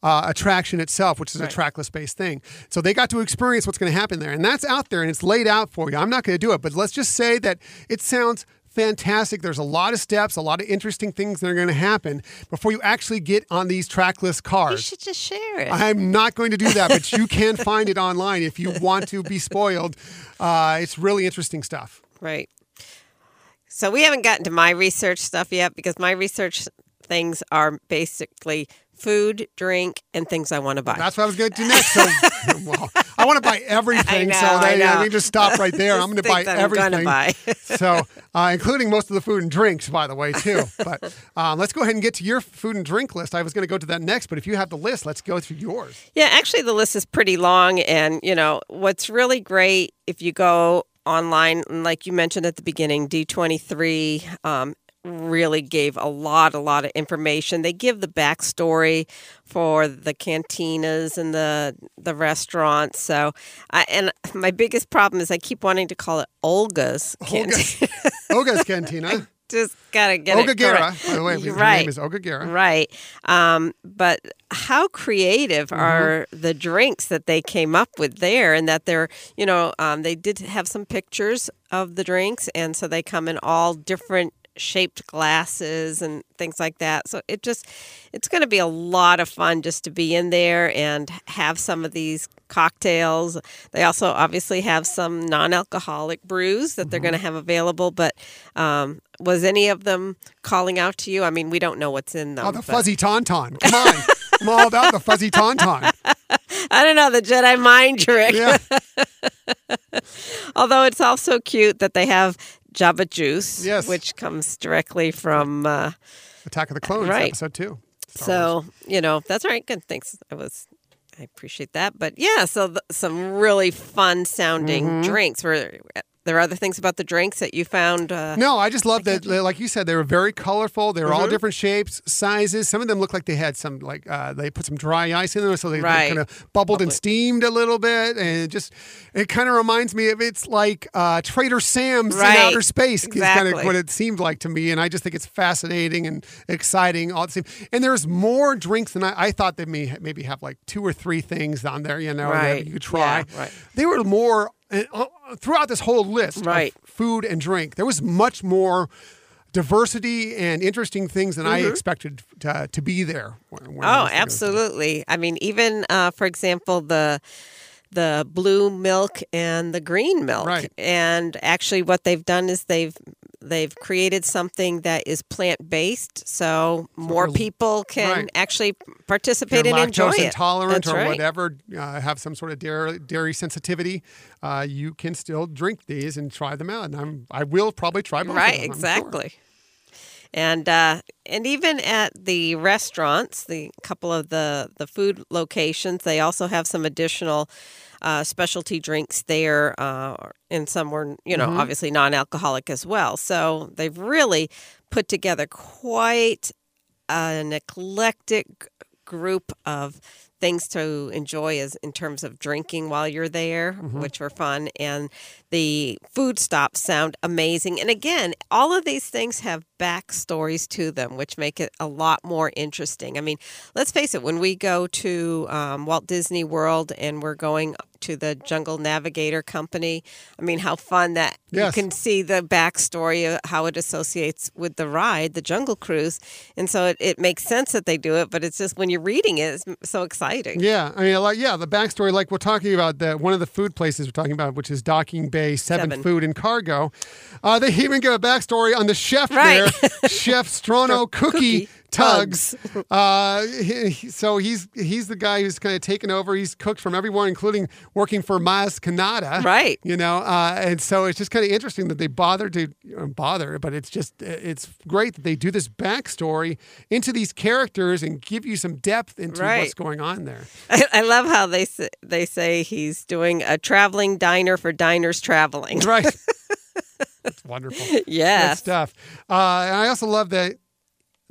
Uh, attraction itself, which is a trackless based thing. So they got to experience what's going to happen there. And that's out there and it's laid out for you. I'm not going to do it, but let's just say that it sounds fantastic. There's a lot of steps, a lot of interesting things that are going to happen before you actually get on these trackless cars. You should just share it. I'm not going to do that, but you can find it online if you want to be spoiled. Uh, it's really interesting stuff. Right. So we haven't gotten to my research stuff yet because my research things are basically food, drink, and things I want to buy. That's what I was going to do next. So, well, I want to buy everything. know, so I they, know. they just stop right there. I'm going to buy I'm everything. buy. so, uh, including most of the food and drinks, by the way, too. But um, let's go ahead and get to your food and drink list. I was going to go to that next, but if you have the list, let's go through yours. Yeah, actually, the list is pretty long. And, you know, what's really great if you go online, like you mentioned at the beginning, D23 um, really gave a lot, a lot of information. They give the backstory for the cantinas and the the restaurants. So, I, and my biggest problem is I keep wanting to call it Olga's Olga's. Cantina. Oga's Cantina. Just gotta get Olga it Guerra, by the way. Right. name is Olga Guerra. Right. Um, but how creative Mm-hmm. are the drinks that they came up with there? And that they're, you know, um, they did have some pictures of the drinks. And so they come in all different shaped glasses and things like that. So it just, it's going to be a lot of fun just to be in there and have some of these cocktails. They also obviously have some non alcoholic brews that they're Mm-hmm. going to have available. But um, was any of them calling out to you? I mean, we don't know what's in them. Oh, the but- fuzzy tauntaun. Come on. I'm all about the fuzzy tauntaun. I don't know, the Jedi mind trick. Yeah. Although it's also cute that they have Jabba juice, Yes. which comes directly from. Uh, Attack of the Clones, Right. episode two. Star Wars. so you know that's all right. Good, thanks. I was. I appreciate that, but yeah, so th- some really fun sounding Mm-hmm. drinks. Were there are other things about the drinks that you found? Uh, No, I just love that. Like you said, they were very colorful. They were Mm-hmm. all different shapes, sizes. Some of them looked like they had some, like uh, they put some dry ice in them, so they, Right. kind of bubbled and steamed a little bit, and it just it kind of reminds me of it's like uh, Trader Sam's Right. in outer space. Is kind of Exactly. what it seemed like to me, and I just think it's fascinating and exciting all the same. And there's more drinks than I, I thought they may maybe have like two or three things on there, you know, that Right. you could try. Yeah, right. They were more. And, uh, throughout this whole list of Right. food and drink, there was much more diversity and interesting things than I expected to, to be there. Oh, was thinking of it. absolutely. I mean, even uh, for example, the the blue milk and the green milk. Right. And actually, what they've done is they've they've created something that is plant based, so more people can right. actually participate and enjoy lactose it. intolerant That's or right. whatever, uh, have some sort of dairy, dairy sensitivity, uh, you can still drink these and try them out. And I'm, I will probably try both Right, them, I'm sure. exactly. And uh, and even at the restaurants, the couple of the the food locations, they also have some additional uh, specialty drinks there, uh, and some were you Mm-hmm. know obviously non-alcoholic as well. So they've really put together quite an eclectic group of things to enjoy is in terms of drinking while you're there, which were fun, and the food stops sound amazing. And again, all of these things have backstories to them, which make it a lot more interesting. I mean, let's face it, when we go to um, Walt Disney World and we're going to the Jungle Navigator Company, I mean, how fun that Yes. you can see the backstory of how it associates with the ride, the Jungle Cruise. And so it, it makes sense that they do it, but it's just when you're reading it, it's so exciting. Yeah, I mean, like, yeah, the backstory, like we're talking about, that one of the food places we're talking about, which is Docking Bay Seven, Seven. Food and Cargo. Uh, they even give a backstory on the chef Right. there, Chef Strono Cookie Cookie Tuggs. Uh, he- so he's he's the guy who's kind of taken over. He's cooked from everyone, including working for Maz Kanata. Right. You know, uh, and so it's just kind of interesting that they bother to uh, bother, but it's just it's great that they do this backstory into these characters and give you some depth into what's going on there. I, I love how they say, they say he's doing a traveling diner for diners traveling. Right. That's wonderful. Yeah. Good stuff. Uh, and I also love that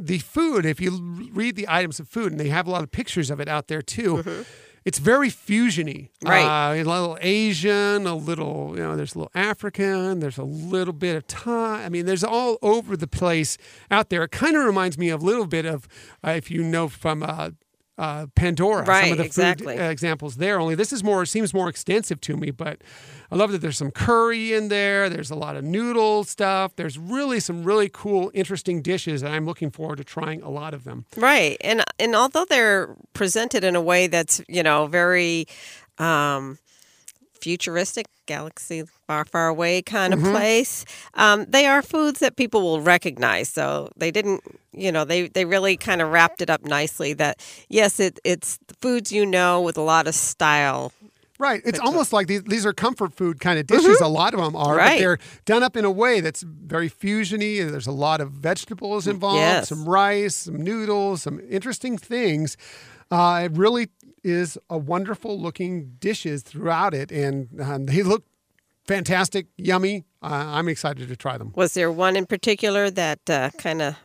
the food, if you read the items of food, and they have a lot of pictures of it out there too, it's very fusiony. Mm-hmm. Right. Uh, a little Asian, a little, you know, there's a little African, there's a little bit of Thai. I mean, there's all over the place out there. It kind of reminds me of a little bit of, uh, if you know from, uh, uh, Pandora, some Right, of the exactly. food uh, examples there. Only this is more seems more extensive to me, but I love that there's some curry in there. There's a lot of noodle stuff. There's really some really cool, interesting dishes, and I'm looking forward to trying a lot of them. Right. And and although they're presented in a way that's, you know, very um futuristic, galaxy far, far away kind of place. Um, they are foods that people will recognize. So they didn't, you know, they, they really kind of wrapped it up nicely that, yes, it, it's foods you know with a lot of style. Right. It's almost like these, these are comfort food kind of dishes. A lot of them are, but they're done up in a way that's very fusiony. There's a lot of vegetables involved, Yes. some rice, some noodles, some interesting things. Uh, it really is a wonderful looking dishes throughout it, and um, they look fantastic, yummy. Uh, I'm excited to try them. Was there one in particular that uh, kind of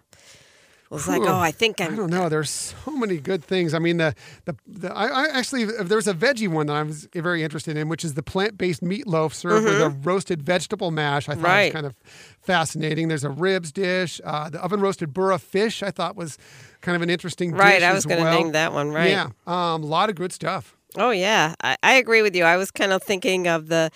was like, oh, I think I I'm. don't know. There's so many good things. I mean, the the, the I, I actually there's a veggie one that I was very interested in, which is the plant-based meatloaf served with a roasted vegetable mash. I thought Mm-hmm. Right. was kind of fascinating. There's a ribs dish, uh, the oven roasted burra fish. I thought was kind of an interesting Right, I was going to well. name that one. Right. Yeah, um, a lot of good stuff. Oh yeah, I, I agree with you. I was kind of thinking of the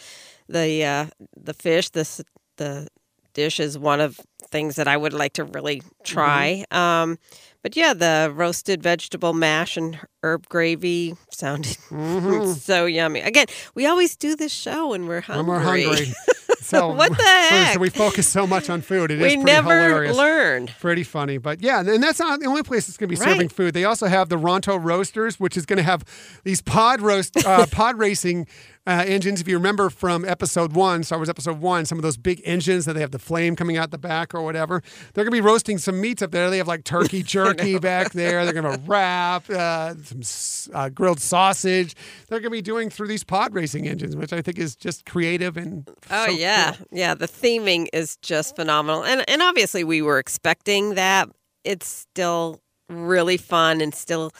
the uh, the fish. This the dish is one of things that I would like to really try. Um, but yeah, the roasted vegetable mash and herb gravy sounded so yummy. Again, we always do this show when we're hungry. When we're hungry. So What the heck? So we focus so much on food. It is we pretty never hilarious. learned. Pretty funny, but yeah, and that's not the only place that's going to be Right. serving food. They also have the Ronto Roasters, which is going to have these pod roast, uh, pod racing uh, engines. If you remember from episode one, Star Wars episode one, some of those big engines that they have the flame coming out the back or whatever. They're going to be roasting some meats up there. They have like turkey jerky back there. They're going to wrap, uh, some uh, grilled sausage. They're going to be doing through these pod racing engines, which I think is just creative and Oh so yeah, cool. yeah. The theming is just phenomenal, and and obviously we were expecting that. It's still really fun and still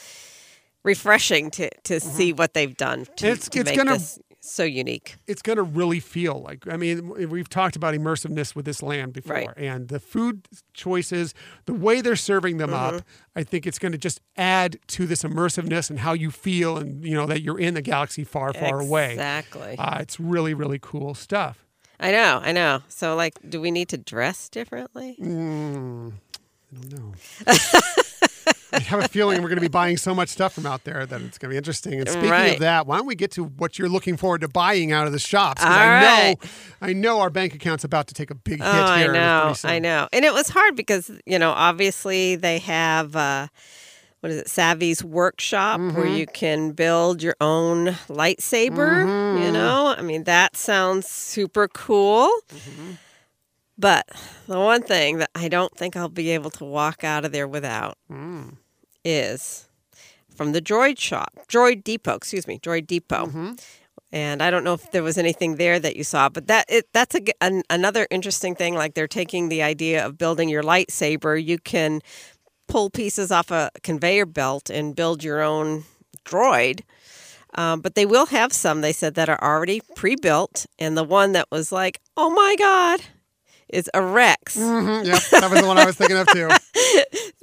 refreshing to to see what they've done to, Mm-hmm. It's- to it's make gonna- this so unique. it's going to really feel like I mean we've talked about immersiveness with this land before Right. and the food choices the way they're serving them Mm-hmm. up I think it's going to just add to this immersiveness and how you feel and you know that you're in the galaxy far far away Exactly. uh, it's really really cool stuff I know. I know. So like, do we need to dress differently? Mm, I don't know I have a feeling we're going to be buying so much stuff from out there that it's going to be interesting. And speaking Right. of that, why don't we get to what you're looking forward to buying out of the shops? All I right. know, I know our bank account's about to take a big hit Oh, I know. I know. And it was hard because, you know, obviously they have, uh, what is it, Savi's Workshop, where Mm-hmm. you can build your own lightsaber. Mm-hmm. You know, I mean, that sounds super cool. Mm-hmm. But the one thing that I don't think I'll be able to walk out of there without Mm. Is from the Droid Shop, Droid Depot, excuse me, Droid Depot. Mm-hmm. And I don't know if there was anything there that you saw, but that it, that's a, an, another interesting thing. Like they're taking the idea of building your lightsaber. You can pull pieces off a conveyor belt and build your own droid. Um, but they will have some, they said, that are already pre built. And the one that was like, oh my God, is a Rex. Mhm, Yep, that was the one I was thinking of too.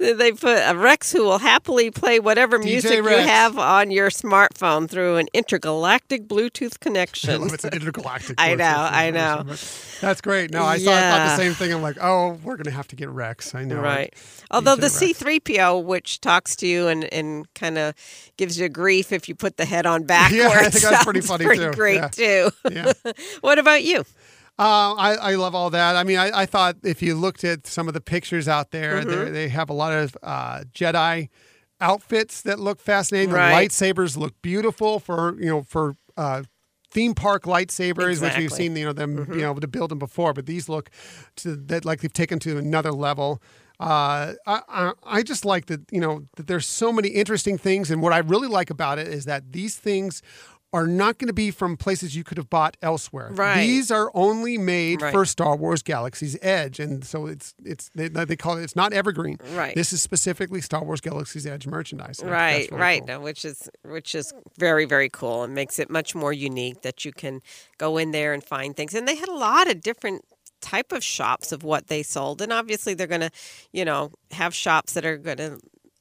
They put a Rex who will happily play whatever DJ music you have on your smartphone through an intergalactic Bluetooth I connection. love it's an intergalactic. I know, I know. That's great. No, I saw I thought Yeah. the same thing. I'm like, oh, we're gonna have to get Rex. I know. Right. Although the DJ Rex. C3PO, which talks to you and, and kind of gives you grief if you put the head on backwards, Yeah, I think that's pretty funny, pretty too. great Yeah. too. Yeah. what about you? Uh, I, I love all that. I mean, I, I thought if you looked at some of the pictures out there, Mm-hmm. they have a lot of uh, Jedi outfits that look fascinating. Right. The lightsabers look beautiful for you know for uh, theme park lightsabers, which we've seen you know them Mm-hmm. being able to build them before, but these look to that like they've taken to another level. Uh, I, I I just like that you know that there's so many interesting things, and what I really like about it is that these things are not going to be from places you could have bought elsewhere. Right. These are only made Right. for Star Wars Galaxy's Edge, and so it's it's they, they call it it's not evergreen. Right. This is specifically Star Wars Galaxy's Edge merchandise. and I think Right, really right. cool. No, which is which is very very cool and makes it much more unique that you can go in there and find things. And they had a lot of different type of shops of what they sold, and obviously they're going to, you know, have shops that are going to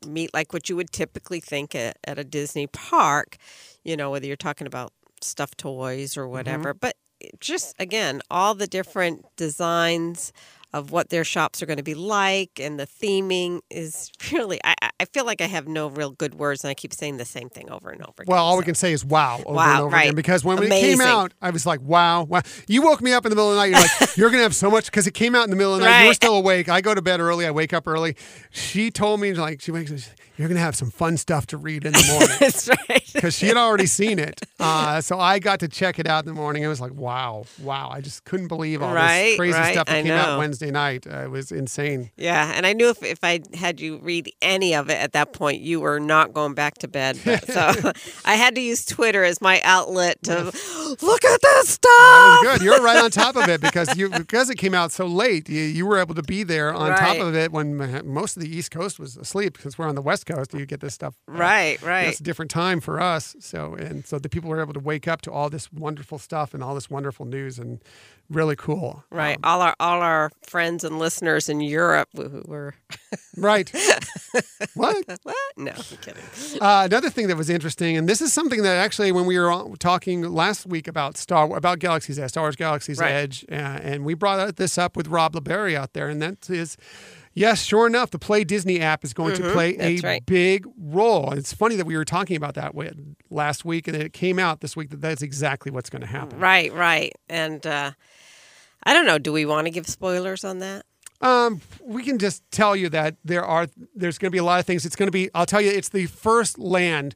meet like what you would typically think at, at a Disney park. You know, whether you're talking about stuffed toys or mm-hmm. whatever, but just again all the different designs of what their shops are going to be like and the theming is really I, I- feel like I have no real good words, and I keep saying the same thing over and over. Again, Well, all we can say is wow over Wow, and over right. again because when it came out, I was like, wow, wow. You woke me up in the middle of the night. You're like, you're going to have so much because it came out in the middle of the night. You were Right. still awake. I go to bed early. I wake up early. She told me, like, she wakes up, you're going to have some fun stuff to read in the morning. That's right. because she had already seen it. Uh, so I got to check it out in the morning. It was like, wow, wow. I just couldn't believe all Right, this crazy stuff that I came out know. Night. Uh, it was insane. Yeah, and I knew if, if I had you read any of it at that point, you were not going back to bed. But, so I had to use Twitter as my outlet to look at this stuff. That was good. You're right on top of it because you because it came out so late. You, you were able to be there on top of it when most of the East Coast was asleep because we're on the West Coast. You get this stuff. uh, Right, right. It's a different time for us. So and so the people were able to wake up to all this wonderful stuff and all this wonderful news and really cool. Right. Um, all our all our friends and listeners in Europe who were right. what? what? No, I'm kidding. Uh, another thing that was interesting, and this is something that actually, when we were talking last week about Star about Galaxy's Edge, Star Wars Galaxy's Right. Edge, uh, and we brought this up with Rob LeBerry out there, and that is, yes, sure enough, the Play Disney app is going to play a Mm-hmm. right. big role. And it's funny that we were talking about that with, last week, and it came out this week that that's exactly what's going to happen. Right, right. And uh, I don't know. Do we want to give spoilers on that? Um, we can just tell you that there are there's going to be a lot of things. It's going to be I'll tell you it's the first land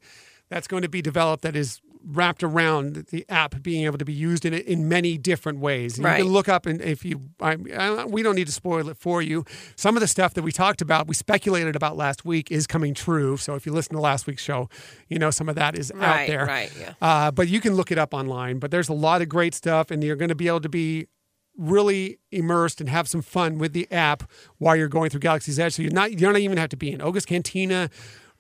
that's going to be developed that is wrapped around the app being able to be used in in many different ways. You Right. can look up and if you I, I, we don't need to spoil it for you. Some of the stuff that we talked about, we speculated about last week is coming true. So if you listen to last week's show, you know some of that is out Right, there. right, yeah. Uh, but you can look it up online. But there's a lot of great stuff, and you're going to be able to be really immersed and have some fun with the app while you're going through Galaxy's Edge. So you're not you don't even have to be in Oga's Cantina,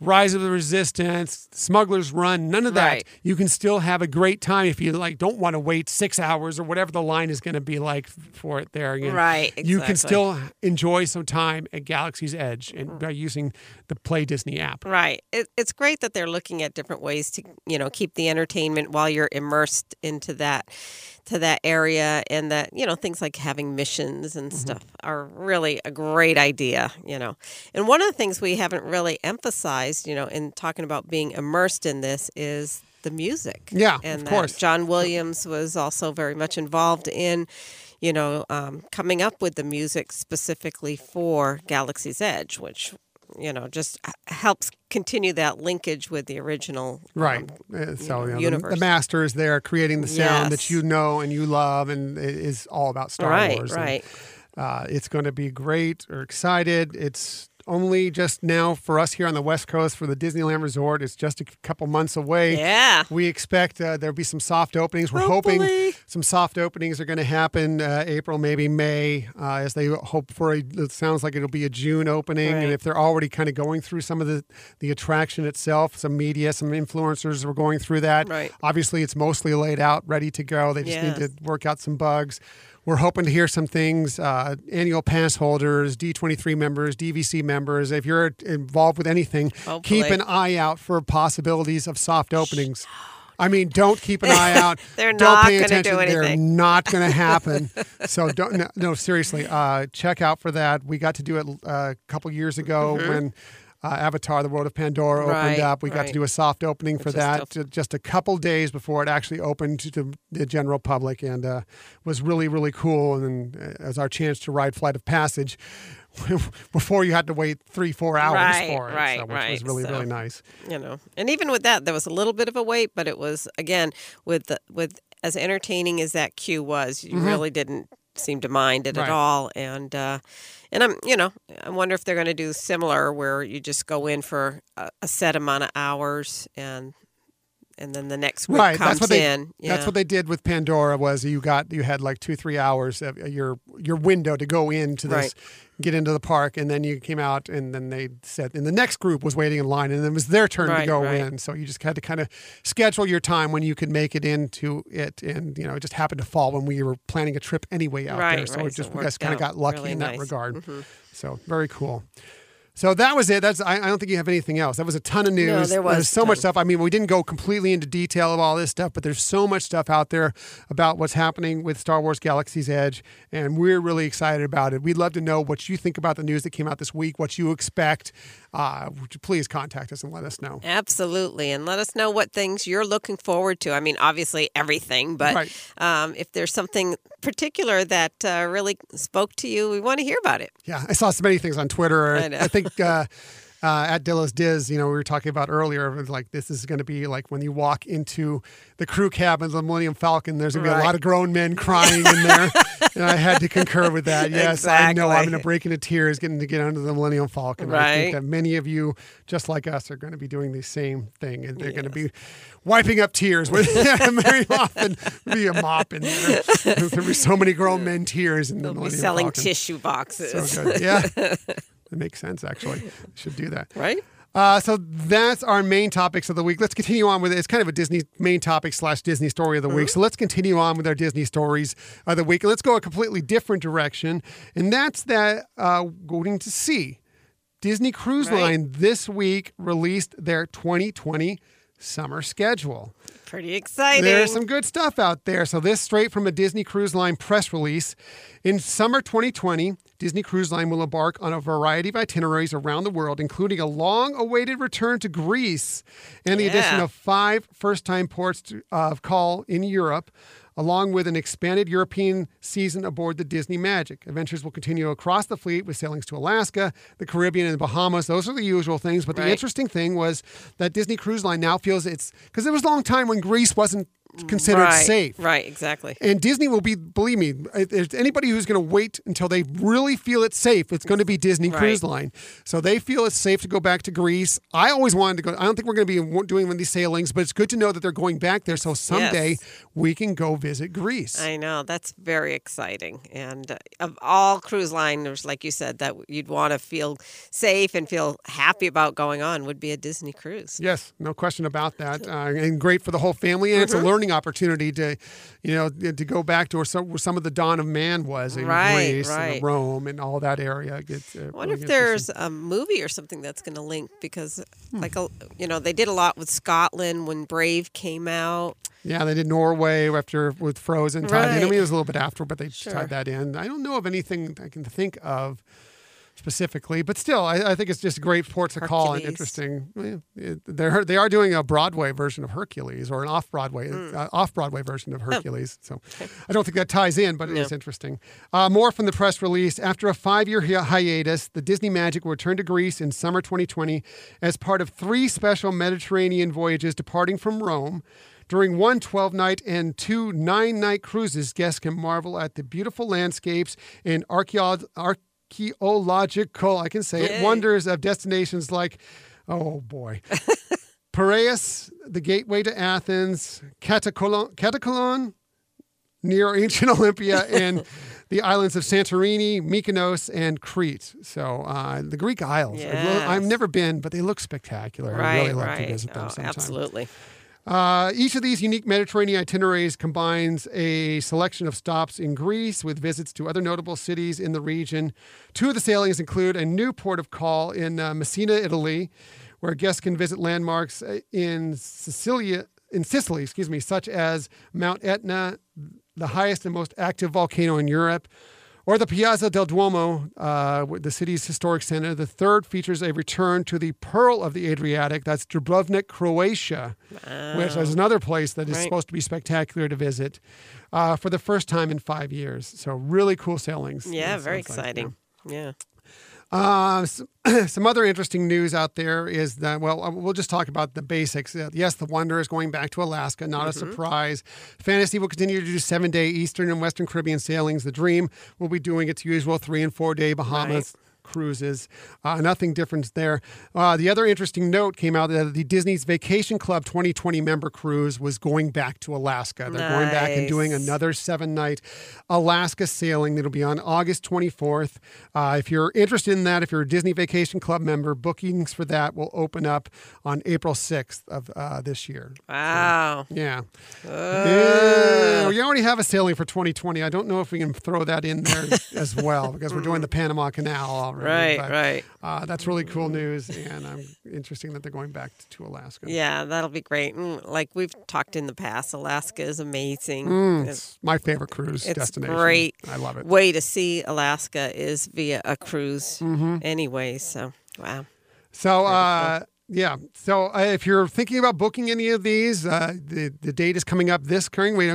Rise of the Resistance, Smuggler's Run, none of that. Right. You can still have a great time if you like don't want to wait six hours or whatever the line is going to be like for it there. You know, Right, You can still enjoy some time at Galaxy's Edge and mm. by using the Play Disney app. Right. It, it's great that they're looking at different ways to, you know, keep the entertainment while you're immersed into that to that area and that, you know, things like having missions and stuff are really a great idea, you know. And one of the things we haven't really emphasized, you know, in talking about being immersed in this is the music. Yeah, and of course. John Williams was also very much involved in, you know, um, coming up with the music specifically for Galaxy's Edge, which, you know, just helps continue that linkage with the original. Right. um, Uh, so you know, the, universe. the master is there creating the sound that you know and you love, and it is all about Star right, Wars. and, right. uh, it's going to be great. We're excited. It's only just now for us here on the West Coast for the Disneyland Resort. It's just a couple months away. Yeah. We expect uh, there'll be some soft openings. We're Hopefully. hoping some soft openings are going to happen uh, April, maybe May, uh, as they hope for a. It sounds like it'll be a June opening, Right. and if they're already kind of going through some of the the attraction itself, some media, some influencers were going through that. Right. Obviously, it's mostly laid out, ready to go. They just Yes. need to work out some bugs. We're hoping to hear some things. Uh, annual pass holders, D23 members, DVC members. If you're involved with anything, keep an eye out for possibilities of soft openings. I mean, don't keep an eye out. They're don't not gonna do anything. They're not going to happen. so don't. No, no seriously. Uh, check out for that. We got to do it uh, a couple years ago when. Uh, Avatar: The World of Pandora opened Mm-hmm. Right, up. We got to do a soft opening for Which that still- just a couple days before it actually opened to the general public, and uh, was really really cool. And then, uh, as our chance to ride Flight of Passage, before you had to wait three four hours Right, for it, right, so, which right. was really So- really nice. you know and even with that there was a little bit of a wait but it was again with the with as entertaining as that queue was you really didn't seem to mind it. Right. at all and uh and i'm you know i wonder if they're going to do similar where you just go in for a, a set amount of hours and and then the next group right comes that's what they in that's what they did with pandora was you got you had like two three hours of your your window to go into this Right. get into the park and then you came out and then they said and the next group was waiting in line and it was their turn to go right. in so you just had to kind of schedule your time when you could make it into it and you know it just happened to fall when we were planning a trip anyway out there so right, it so just it we worked kind of got lucky really in that nice. regard Mhm. so very cool So that was it. That's I, I don't think you have anything else. That was a ton of news. there was There's so much stuff. I mean, we didn't go completely into detail of all this stuff, but there's so much stuff out there about what's happening with Star Wars Galaxy's Edge, and we're really excited about it. We'd love to know what you think about the news that came out this week, what you expect. Uh, please contact us and let us know. Absolutely. And let us know what things you're looking forward to. I mean, obviously everything, but Right. um, if there's something particular that uh, really spoke to you, we want to hear about it. Yeah, I saw so many things on Twitter. I know. think uh, uh, at Dillis Diz, you know, we were talking about earlier, like this is going to be like when you walk into the crew cabin of the Millennium Falcon, there's going to be a lot of grown men crying in there. and I had to concur with that. Yes, I know I'm going to break into tears getting to get onto the Millennium Falcon. I Right. think that many of you, just like us, are going to be doing the same thing. And they're going to be wiping up tears. With, very often be a mop in there. There's going to be so many grown men tears in the We'll be selling Falcon. tissue boxes. So. Yeah. It makes sense, actually. Should do that. Right? Uh, so that's our main topics of the week. Let's continue on with it. It's kind of a Disney main topic slash Disney story of the week. So let's continue on with our Disney stories of the week. And let's go a completely different direction. And that's that uh, going to see Disney Cruise Right. Line this week released their 2020 summer schedule. Pretty exciting. There's some good stuff out there. So this straight from a Disney Cruise Line press release. In summer 2020, Disney Cruise Line will embark on a variety of itineraries around the world, including a long-awaited return to Greece and the addition of five first-time ports to- of call in Europe. Along with an expanded European season aboard the Disney Magic. Adventures will continue across the fleet with sailings to Alaska, the Caribbean, and the Bahamas. Those are the usual things. But the interesting thing was that Disney Cruise Line now feels it's because there was a long time when Greece wasn't considered right. safe. Right, exactly. And Disney will be, believe me, if anybody who's going to wait until they really feel it's safe, it's going to be Disney Cruise Line. So they feel it's safe to go back to Greece. I always wanted to go. I don't think we're going to be doing one of these sailings, but it's good to know that they're going back there. So someday Yes. we can go visit Greece. I know that's very exciting, and uh, of all cruise liners, like you said, that you'd want to feel safe and feel happy about going on would be a Disney cruise. Yes, no question about that, uh, and great for the whole family. And it's a Mm-hmm. Learning opportunity to, you know, to go back to where some, where some of the dawn of man was in Right, Greece and right. Rome and all that area. It's, uh, I wonder really if there's a movie or something that's going to link because, Hmm. like, a, you know, they did a lot with Scotland when Brave came out. Yeah, they did Norway after with Frozen tied in. I mean, it was a little bit after, but they Sure. tied that in. I don't know of anything I can think of specifically, but still, I, I think it's just great ports to call and interesting. They're they are doing a Broadway version of Hercules or an off Broadway Hmm. uh, off Broadway version of Hercules. So I don't think that ties in, but it is No. interesting. Uh, more from the press release. After a five year hiatus, the Disney Magic will return to Greece in summer 2020 as part of three special Mediterranean voyages departing from Rome. During one 12 night and two nine night cruises, guests can marvel at the beautiful landscapes and archaeo- archaeological, I can say it, wonders of destinations like, oh boy, Piraeus, the gateway to Athens, Katakolon, near ancient Olympia, and the islands of Santorini, Mykonos, and Crete. So uh, the Greek Isles. I've, lo- I've never been, but they look spectacular. Right, I'd really love right. to visit them Oh, sometime. absolutely. Uh, each of these unique Mediterranean itineraries combines a selection of stops in Greece with visits to other notable cities in the region. Two of the sailings include a new port of call in uh, Messina, Italy, where guests can visit landmarks uh, in Sicilia, in Sicily, excuse me, such as Mount Etna, the highest and most active volcano in Europe, or the Piazza del Duomo, uh, the city's historic center. The third features a return to the Pearl of the Adriatic. That's Dubrovnik, Croatia, which is another place that is Right. supposed to be spectacular to visit uh, for the first time in five years. So really cool sailings. Yeah, very sounds like, yeah. exciting. Yeah. Uh, some, some other interesting news out there is that, well, uh, we'll just talk about the basics. Uh, yes, the Wonder is going back to Alaska, not a surprise. Fantasy will continue to do seven day Eastern and Western Caribbean sailings. The Dream will be doing its usual three and four day Bahamas. Cruises, uh, nothing different there. Uh, the other interesting note came out that the Disney's Vacation Club 2020 member cruise was going back to Alaska. They're going back and doing another seven night Alaska sailing that'll be on August 24th. Uh, if you're interested in that, if you're a Disney Vacation Club member, bookings for that will open up on April 6th of uh, this year. Wow. Yeah. Yeah. We already have a sailing for 2020. I don't know if we can throw that in there as well because we're doing the Panama Canal Right, But, right. Uh, that's really cool news, and I'm interesting that they're going back to Alaska. Yeah, that'll be great. And like we've talked in the past, Alaska is amazing. Mm, It's my favorite cruise it's destination. great. I love it. way to see Alaska is via a cruise Mm-hmm. anyway. So, wow. So, uh, yeah. So, uh, if you're thinking about booking any of these, uh, the the date is coming up this current week,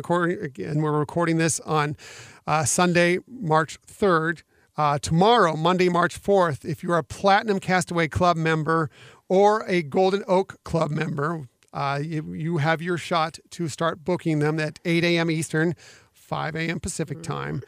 and we're recording this on uh, Sunday, March third. Uh, tomorrow, Monday, March 4th, if you're a Platinum Castaway Club member or a Golden Oak Club member, uh, you, you have your shot to start booking them at 8 a.m. Eastern, 5 a.m. Pacific time.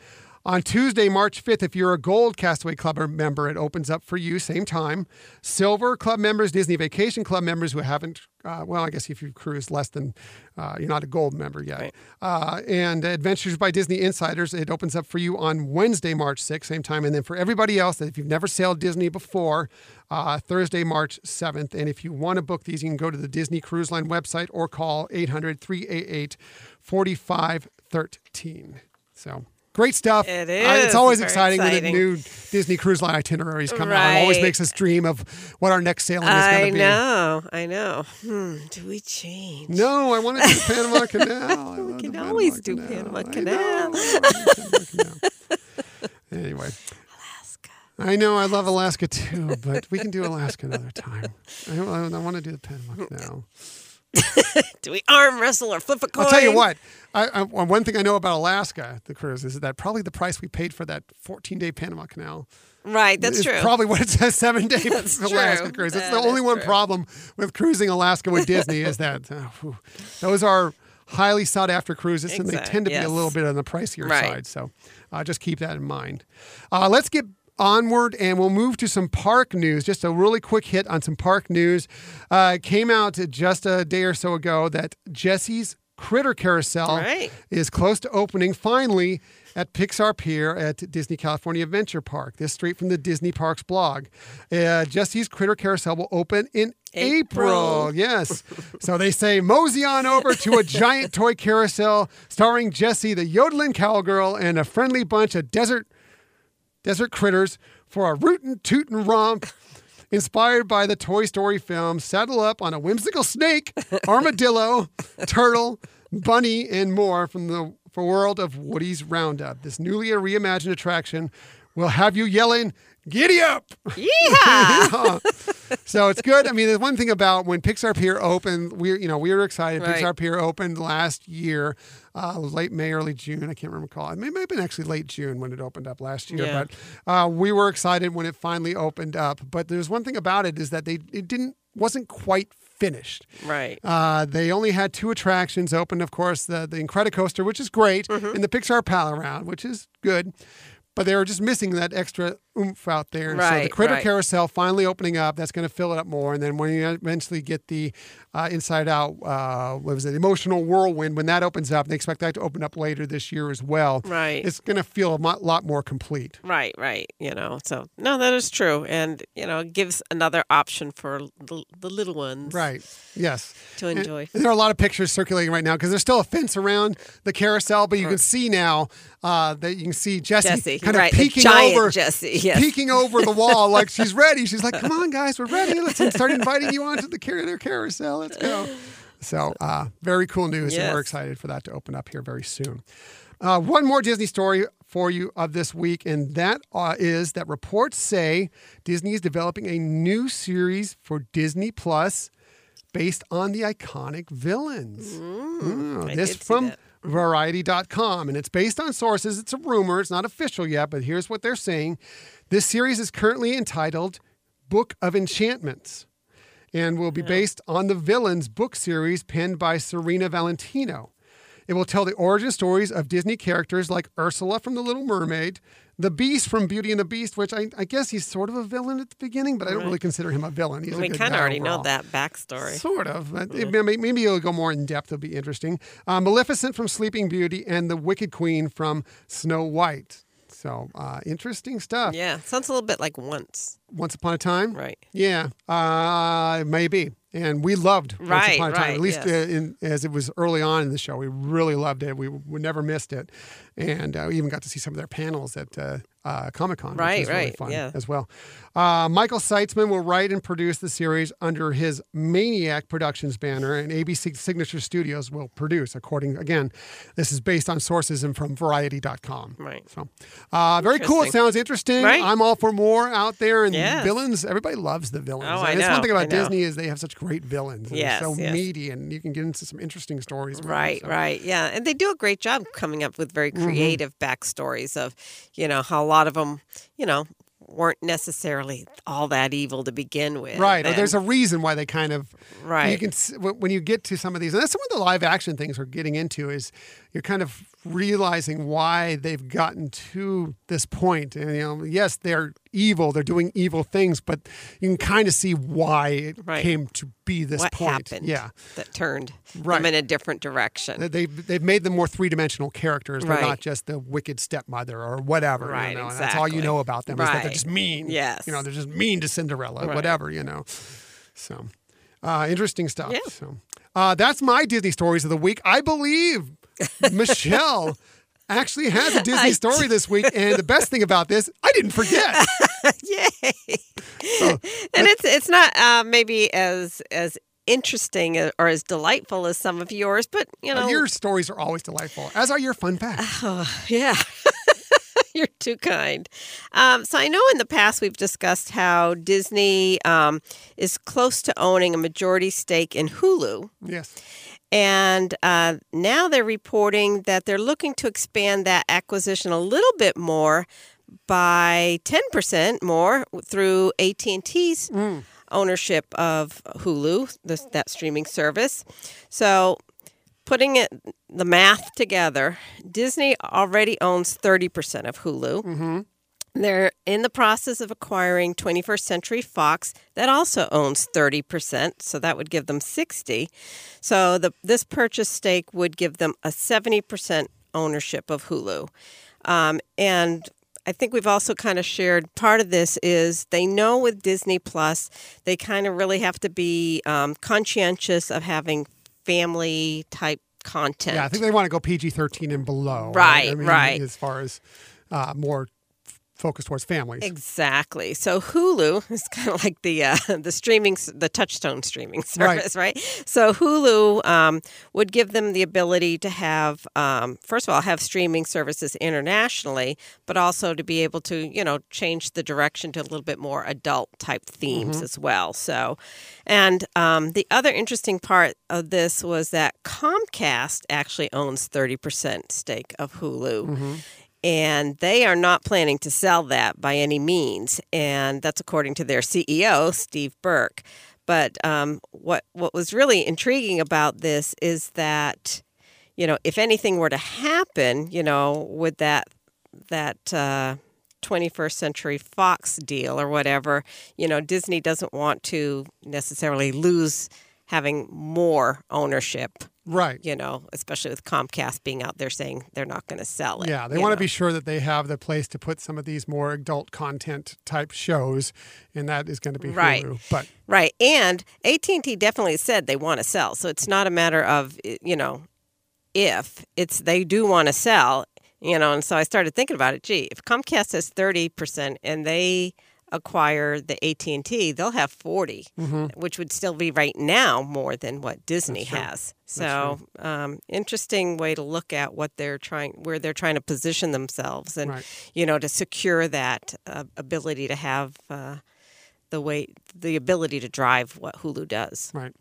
On Tuesday, March 5th, if you're a Gold Castaway Club member, it opens up for you, same time. Silver Club members, Disney Vacation Club members who haven't, uh, well, I guess if you've cruised less than, uh, you're not a Gold member yet. Right. Uh, and Adventures by Disney Insiders, it opens up for you on Wednesday, March 6th, same time. And then for everybody else, if you've never sailed Disney before, uh, Thursday, March 7th. And if you want to book these, you can go to the Disney Cruise Line website or call 800 388 4513. So. Great stuff. It Uh, it's always Very exciting, when a new Disney Cruise Line itinerary itineraries come out. It always makes us dream of what our next sailing is going to be. I know. I know. Hmm, do we change? No, I want to do the Panama Canal. We can always Panama do Panama Canal. I love Panama Canal. anyway, Alaska. I know I love Alaska too, but we can do Alaska another time. I, I, I want to do the Panama Canal. Do we arm wrestle or flip a coin? I'll tell you what. I, I, one thing I know about Alaska, the cruise, is that probably the price we paid for that 14-day Panama Canal Right, that's true. probably what it says seven-day That's Alaska true. cruise. That's That the only one true. problem with cruising Alaska with Disney is that uh, whew, those are highly sought-after cruises, and they tend to be a little bit on the pricier Right. side. So uh, just keep that in mind. Uh, let's get onward and we'll move to some park news just a really quick hit on some park news uh, it came out just a day or so ago that Jessie's Critter Carousel Right. is close to opening finally at Pixar Pier at Disney California Adventure Park. This straight from the Disney Parks blog. Uh, Jessie's Critter Carousel will open in April. April. Yes. so they say mosey on over to a giant toy carousel starring Jessie, the yodeling cowgirl, and a friendly bunch of desert desert critters for a rootin' tootin' romp. Inspired by the Toy Story film, saddle up on a whimsical snake, armadillo, turtle, bunny, and more from the for world of Woody's Roundup. This newly reimagined attraction will have you yelling, "Giddy up!" Yeah. so it's good. I mean, the one thing about when Pixar Pier opened, we you know we were excited. Right. Pixar Pier opened last year, uh, late May, early June. I can't remember call. It may, may have been actually late June when it opened up last year. Yeah. But uh, we were excited when it finally opened up. But there's one thing about it is that they it didn't wasn't quite finished. right. Uh, they only had two attractions open, of course, the the Incredicoaster, which is great, Mm-hmm. and the Pixar Pal Around, which is good. But they were just missing that extra oomph out there. And so the Critter right. Carousel finally opening up, that's going to fill it up more. And then when you eventually get the uh, Inside Out, uh, what was it, Emotional Whirlwind, when that opens up, they expect that to open up later this year as well. Right. It's going to feel a lot more complete. Right, right. You know, so no, that is true, and you know, it gives another option for the, the little ones, Right. Yes. to enjoy. And there are a lot of pictures circulating right now because there's still a fence around the carousel, but you can see now uh, that you can see Jessie, kind right, of the peeking giant over, Jessie, yes. peeking over the wall like she's ready. She's like, "Come on, guys, we're ready. Let's start inviting you onto the car- their carousel. Let's go." So, uh, very cool news, and we're excited for that to open up here very soon. Uh, one more Disney story for you of this week, and that uh, is that reports say Disney is developing a new series for Disney Plus based on the iconic villains. Mm, I this from that. Variety.com, and it's based on sources. It's a rumor, it's not official yet, but here's what they're saying. This series is currently entitled Book of Enchantments and will be based on the Villains book series penned by Serena Valentino. It will tell the origin stories of Disney characters like Ursula from The Little Mermaid, the Beast from Beauty and the Beast, which I, I guess he's sort of a villain at the beginning, but I don't really consider him a villain. He's a we kind of already overall. know that backstory. Sort of. but it- maybe, maybe it'll go more in depth. It'll be interesting. Uh, Maleficent from Sleeping Beauty and the Wicked Queen from Snow White. So uh, interesting stuff. Yeah, sounds a little bit like once, Once Upon a Time. right? Yeah, uh, maybe. And we loved Once Upon a Time. right, At least yes. uh, in, as it was early on in the show, we really loved it. We, we never missed it, and uh, we even got to see some of their panels at uh, Comic Con, Right, is really right, fun yeah. as well. Uh, Michael Seitzman will write and produce the series under his Maniac Productions banner, and ABC Signature Studios will produce. According again, this is based on sources and from Variety.com. Right. So, uh, very cool. It sounds interesting. Right. I'm all for more out there. And Yes. villains, everybody loves the villains. Oh, I And That's one thing about. Disney is they have such great villains. Yes, so yes. meaty, and you can get into some interesting stories. with them, Right, so. right. Yeah. And they do a great job coming up with very Mm-hmm. creative backstories of, you know, how lot of them, you know, weren't necessarily all that evil to begin with. Right. Or And- there's a reason why they kind of right. You can when when you get to some of these, and that's some of the live action things we're getting into. Is you're kind of realizing why they've gotten to this point. And you know, yes, they're evil; they're doing evil things, but you can kind of see why it Right. came to be this what point. happened Yeah. that turned Right. them in a different direction. They- They've, they've made them more three dimensional characters. They're Right. not just the wicked stepmother or whatever. you Right, know, and That's all you know about them is that they're just mean. Yes. You know, they're just mean to Cinderella, Right. whatever, you know. So uh, interesting stuff. Yeah. So uh, that's my Disney stories of the week. I believe Michelle actually has a Disney I story this week. And the best thing about this, I didn't forget. Yay! and it's it's not uh, maybe as as interesting or as delightful as some of yours, but you know, your stories are always delightful, as are your fun facts. Oh, yeah. You're too kind. Um, so I know in the past we've discussed how Disney um, is close to owning a majority stake in Hulu. Yes. And uh, now they're reporting that they're looking to expand that acquisition a little bit more by 10% more through AT&T's ownership of Hulu, this, that streaming service. So putting it the math together, Disney already owns 30% of Hulu. They're in the process of acquiring 21st Century Fox that also owns 30%, so that would give them 60. So the this purchase stake would give them a 70% ownership of Hulu. Um, and I think we've also kind of shared part of this is they know with Disney Plus, they kind of really have to be um, conscientious of having family type content. Yeah, I think they want to go PG 13 and below. Right, I mean, right. As far as uh, more focused towards families. Exactly. So Hulu is kind of like the uh, the streaming, the Touchstone streaming service, right? So Hulu um, would give them the ability to have, um, first of all, have streaming services internationally, but also to be able to, you know, change the direction to a little bit more adult type themes as well. So, and um, the other interesting part of this was that Comcast actually owns thirty percent stake of Hulu and they are not planning to sell that by any means. And that's according to their CEO, Steve Burke. But um, what what was really intriguing about this is that, you know, if anything were to happen, you know, with that that uh, 21st Century Fox deal or whatever, you know, Disney doesn't want to necessarily lose having more ownership Right. you know, especially with Comcast being out there saying they're not going to sell it. Yeah, they want to be sure that they have the place to put some of these more adult content type shows, and that is going to be Right. Hulu. But right. And AT and T definitely said they want to sell, so it's not a matter of you know if it's they do want to sell, you know. And so I started thinking about it. Gee, if Comcast has thirty percent and they acquire the AT and T, they'll have 40 which would still be right now more than what Disney Mm-hmm. has. So, um, interesting way to look at what they're trying, where they're trying to position themselves, and Right. you know, to secure that uh, ability to have uh, the way, the ability to drive what Hulu does. Right.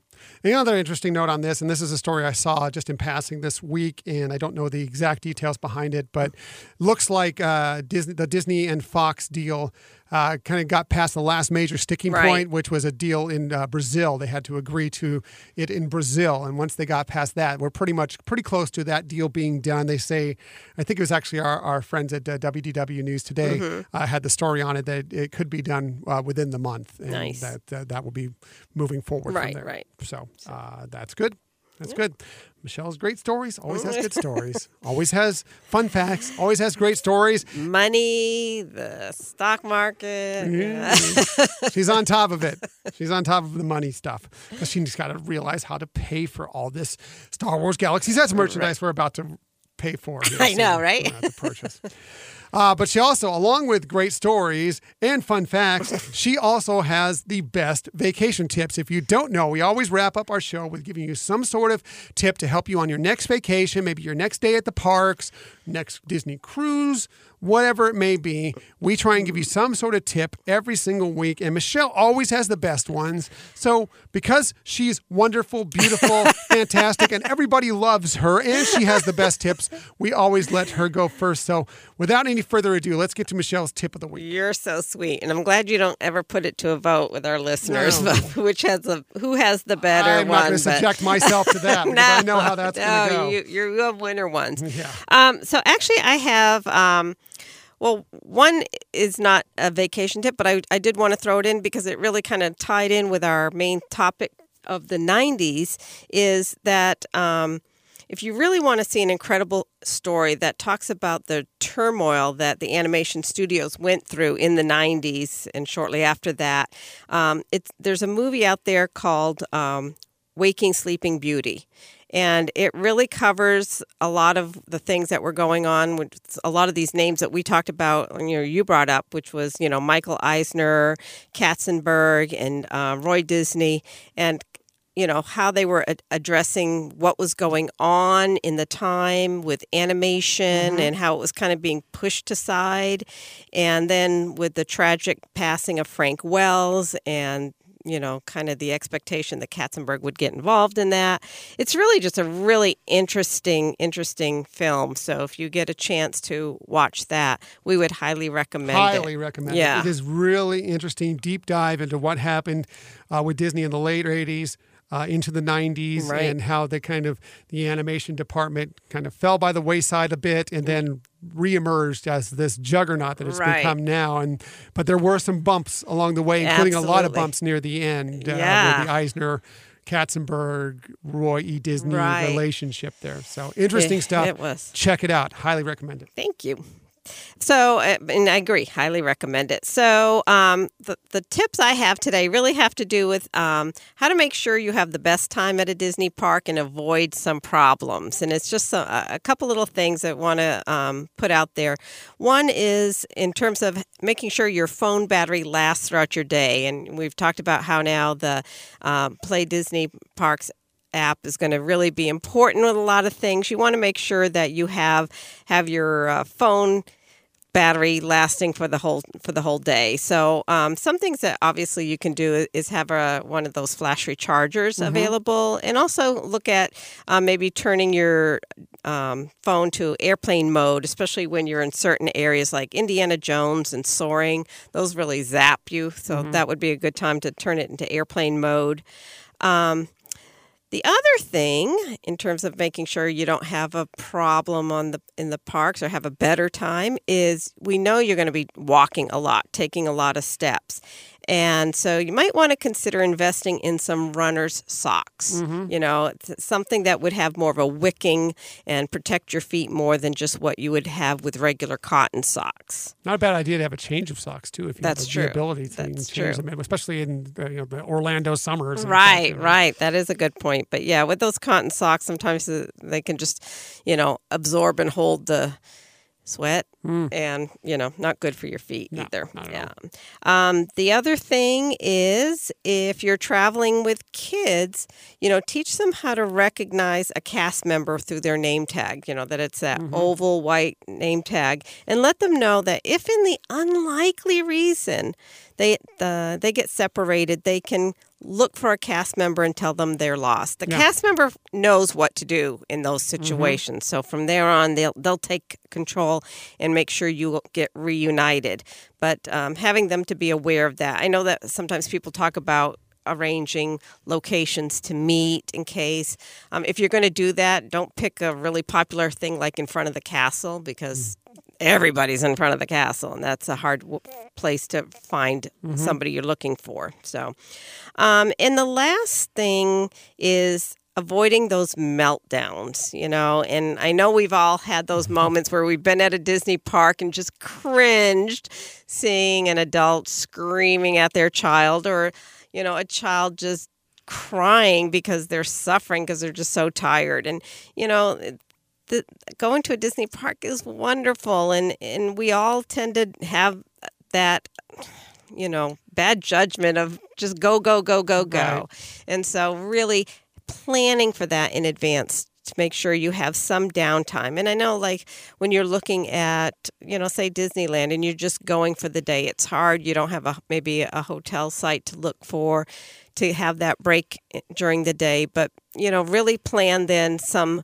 Another interesting note on this, and this is a story I saw just in passing this week, and I don't know the exact details behind it, but looks like uh, Disney, the Disney and Fox deal uh, kind of got past the last major sticking Right. point, which was a deal in uh, Brazil. They had to agree to it in Brazil, and once they got past that, we're pretty much pretty close to that deal being done. They say, I think it was actually our, our friends at uh, WDW News today Mm-hmm. uh, had the story on it that it could be done uh, within the month, and Nice. that uh, that will be moving forward Right, from there. right. So uh, that's good. That's good. Michelle's great stories. Always has good stories. Always has fun facts. Always has great stories. Money, the stock market. Mm. Yeah. She's on top of it. She's on top of the money stuff because she's got to realize how to pay for all this Star Wars Galaxies. That's merchandise we're about to pay for. here I know, right? To purchase. Uh, but she also, along with great stories and fun facts, she also has the best vacation tips. If you don't know, we always wrap up our show with giving you some sort of tip to help you on your next vacation, maybe your next day at the parks, next Disney cruise, whatever it may be. We try and give you some sort of tip every single week. And Michelle always has the best ones. So, because she's wonderful, beautiful, fantastic, and everybody loves her and she has the best tips, we always let her go first. So, without any further ado, let's get to Michelle's tip of the week. You're so sweet, and I'm glad you don't ever put it to a vote with our listeners, No. which has the who has the better I'm not one. going to but- subject myself to that because I know how that's no, going to go. You, you're, you have winner ones. Yeah. Um, so actually, I have. Um, well, one is not a vacation tip, but I, I did want to throw it in because it really kind of tied in with our main topic of the 90s. Is that um, if you really want to see an incredible story that talks about the turmoil that the animation studios went through in the 90s and shortly after that, um, there's a movie out there called um, Waking Sleeping Beauty. And it really covers a lot of the things that were going on with a lot of these names that we talked about, you know, you brought up, which was, you know, Michael Eisner, Katzenberg, and uh, Roy Disney. And you know how they were ad- addressing what was going on in the time with animation and how it was kind of being pushed aside and then with the tragic passing of Frank Wells and you know kind of the expectation that Katzenberg would get involved in that it's really just a really interesting interesting film so if you get a chance to watch that we would highly recommend Highly it recommend Yeah. it. It is really interesting, deep dive into what happened uh, with Disney in the late 80s. Uh, into the 90s Right. and how the kind of the animation department kind of fell by the wayside a bit and then reemerged as this juggernaut that it's Right. become now and but there were some bumps along the way including a lot of bumps near the end uh, Yeah. with the Eisner Katzenberg Roy E Disney Right. relationship there so interesting It- stuff it was. check it out highly recommend it Thank you. So, uh, and I agree, highly recommend it. So, um, the, the tips I have today really have to do with um, how to make sure you have the best time at a Disney park and avoid some problems. And it's just a, a couple little things I want to um, put out there. One is in terms of making sure your phone battery lasts throughout your day. And we've talked about how now the um, Play Disney Parks app is going to really be important with a lot of things. You want to make sure that you have have your uh, phone battery lasting for the whole for the whole day. So um, some things that obviously you can do is have a, one of those flash rechargers available, and also look at uh, maybe turning your um, phone to airplane mode, especially when you're in certain areas like Indiana Jones and Soarin'. Those really zap you, so that would be a good time to turn it into airplane mode. Um, the other thing, in terms of making sure you don't have a problem on the in the parks or have a better time, is we know you're going to be walking a lot, taking a lot of steps, and so you might want to consider investing in some runner's socks. You know, something that would have more of a wicking and protect your feet more than just what you would have with regular cotton socks. Not a bad idea to have a change of socks too, if you That's have true. the ability to That's change true. them, especially in you know, the Orlando summers. Right, know. right. That is a good point. But yeah, with those cotton socks, sometimes uh, they can just, you know, absorb and hold the sweat, and you know, not good for your feet No, either. yeah. Um, the other thing is, if you're traveling with kids, you know, teach them how to recognize a cast member through their name tag. You know that it's that oval white name tag, and let them know that if in the unlikely reason they the they get separated, they can look for a cast member and tell them they're lost. The Yeah. cast member knows what to do in those situations. So from there on, they'll they'll take control and make sure you get reunited. But um, having them to be aware of that, I know that sometimes people talk about arranging locations to meet in case um, if you're going to do that don't pick a really popular thing like in front of the castle because everybody's in front of the castle and that's a hard w- place to find somebody you're looking for so um, and the last thing is avoiding those meltdowns, you know. And I know we've all had those moments where we've been at a Disney park and just cringed seeing an adult screaming at their child or, you know, a child just crying because they're suffering because they're just so tired. And, you know, the going to a Disney park is wonderful, and and we all tend to have that, you know, bad judgment of just go go go go go, Right. and so really planning for that in advance to make sure you have some downtime. And I know, like, when you're looking at, you know, say Disneyland and you're just going for the day, it's hard. You don't have a maybe a hotel site to look for to have that break during the day. But, you know, really plan then some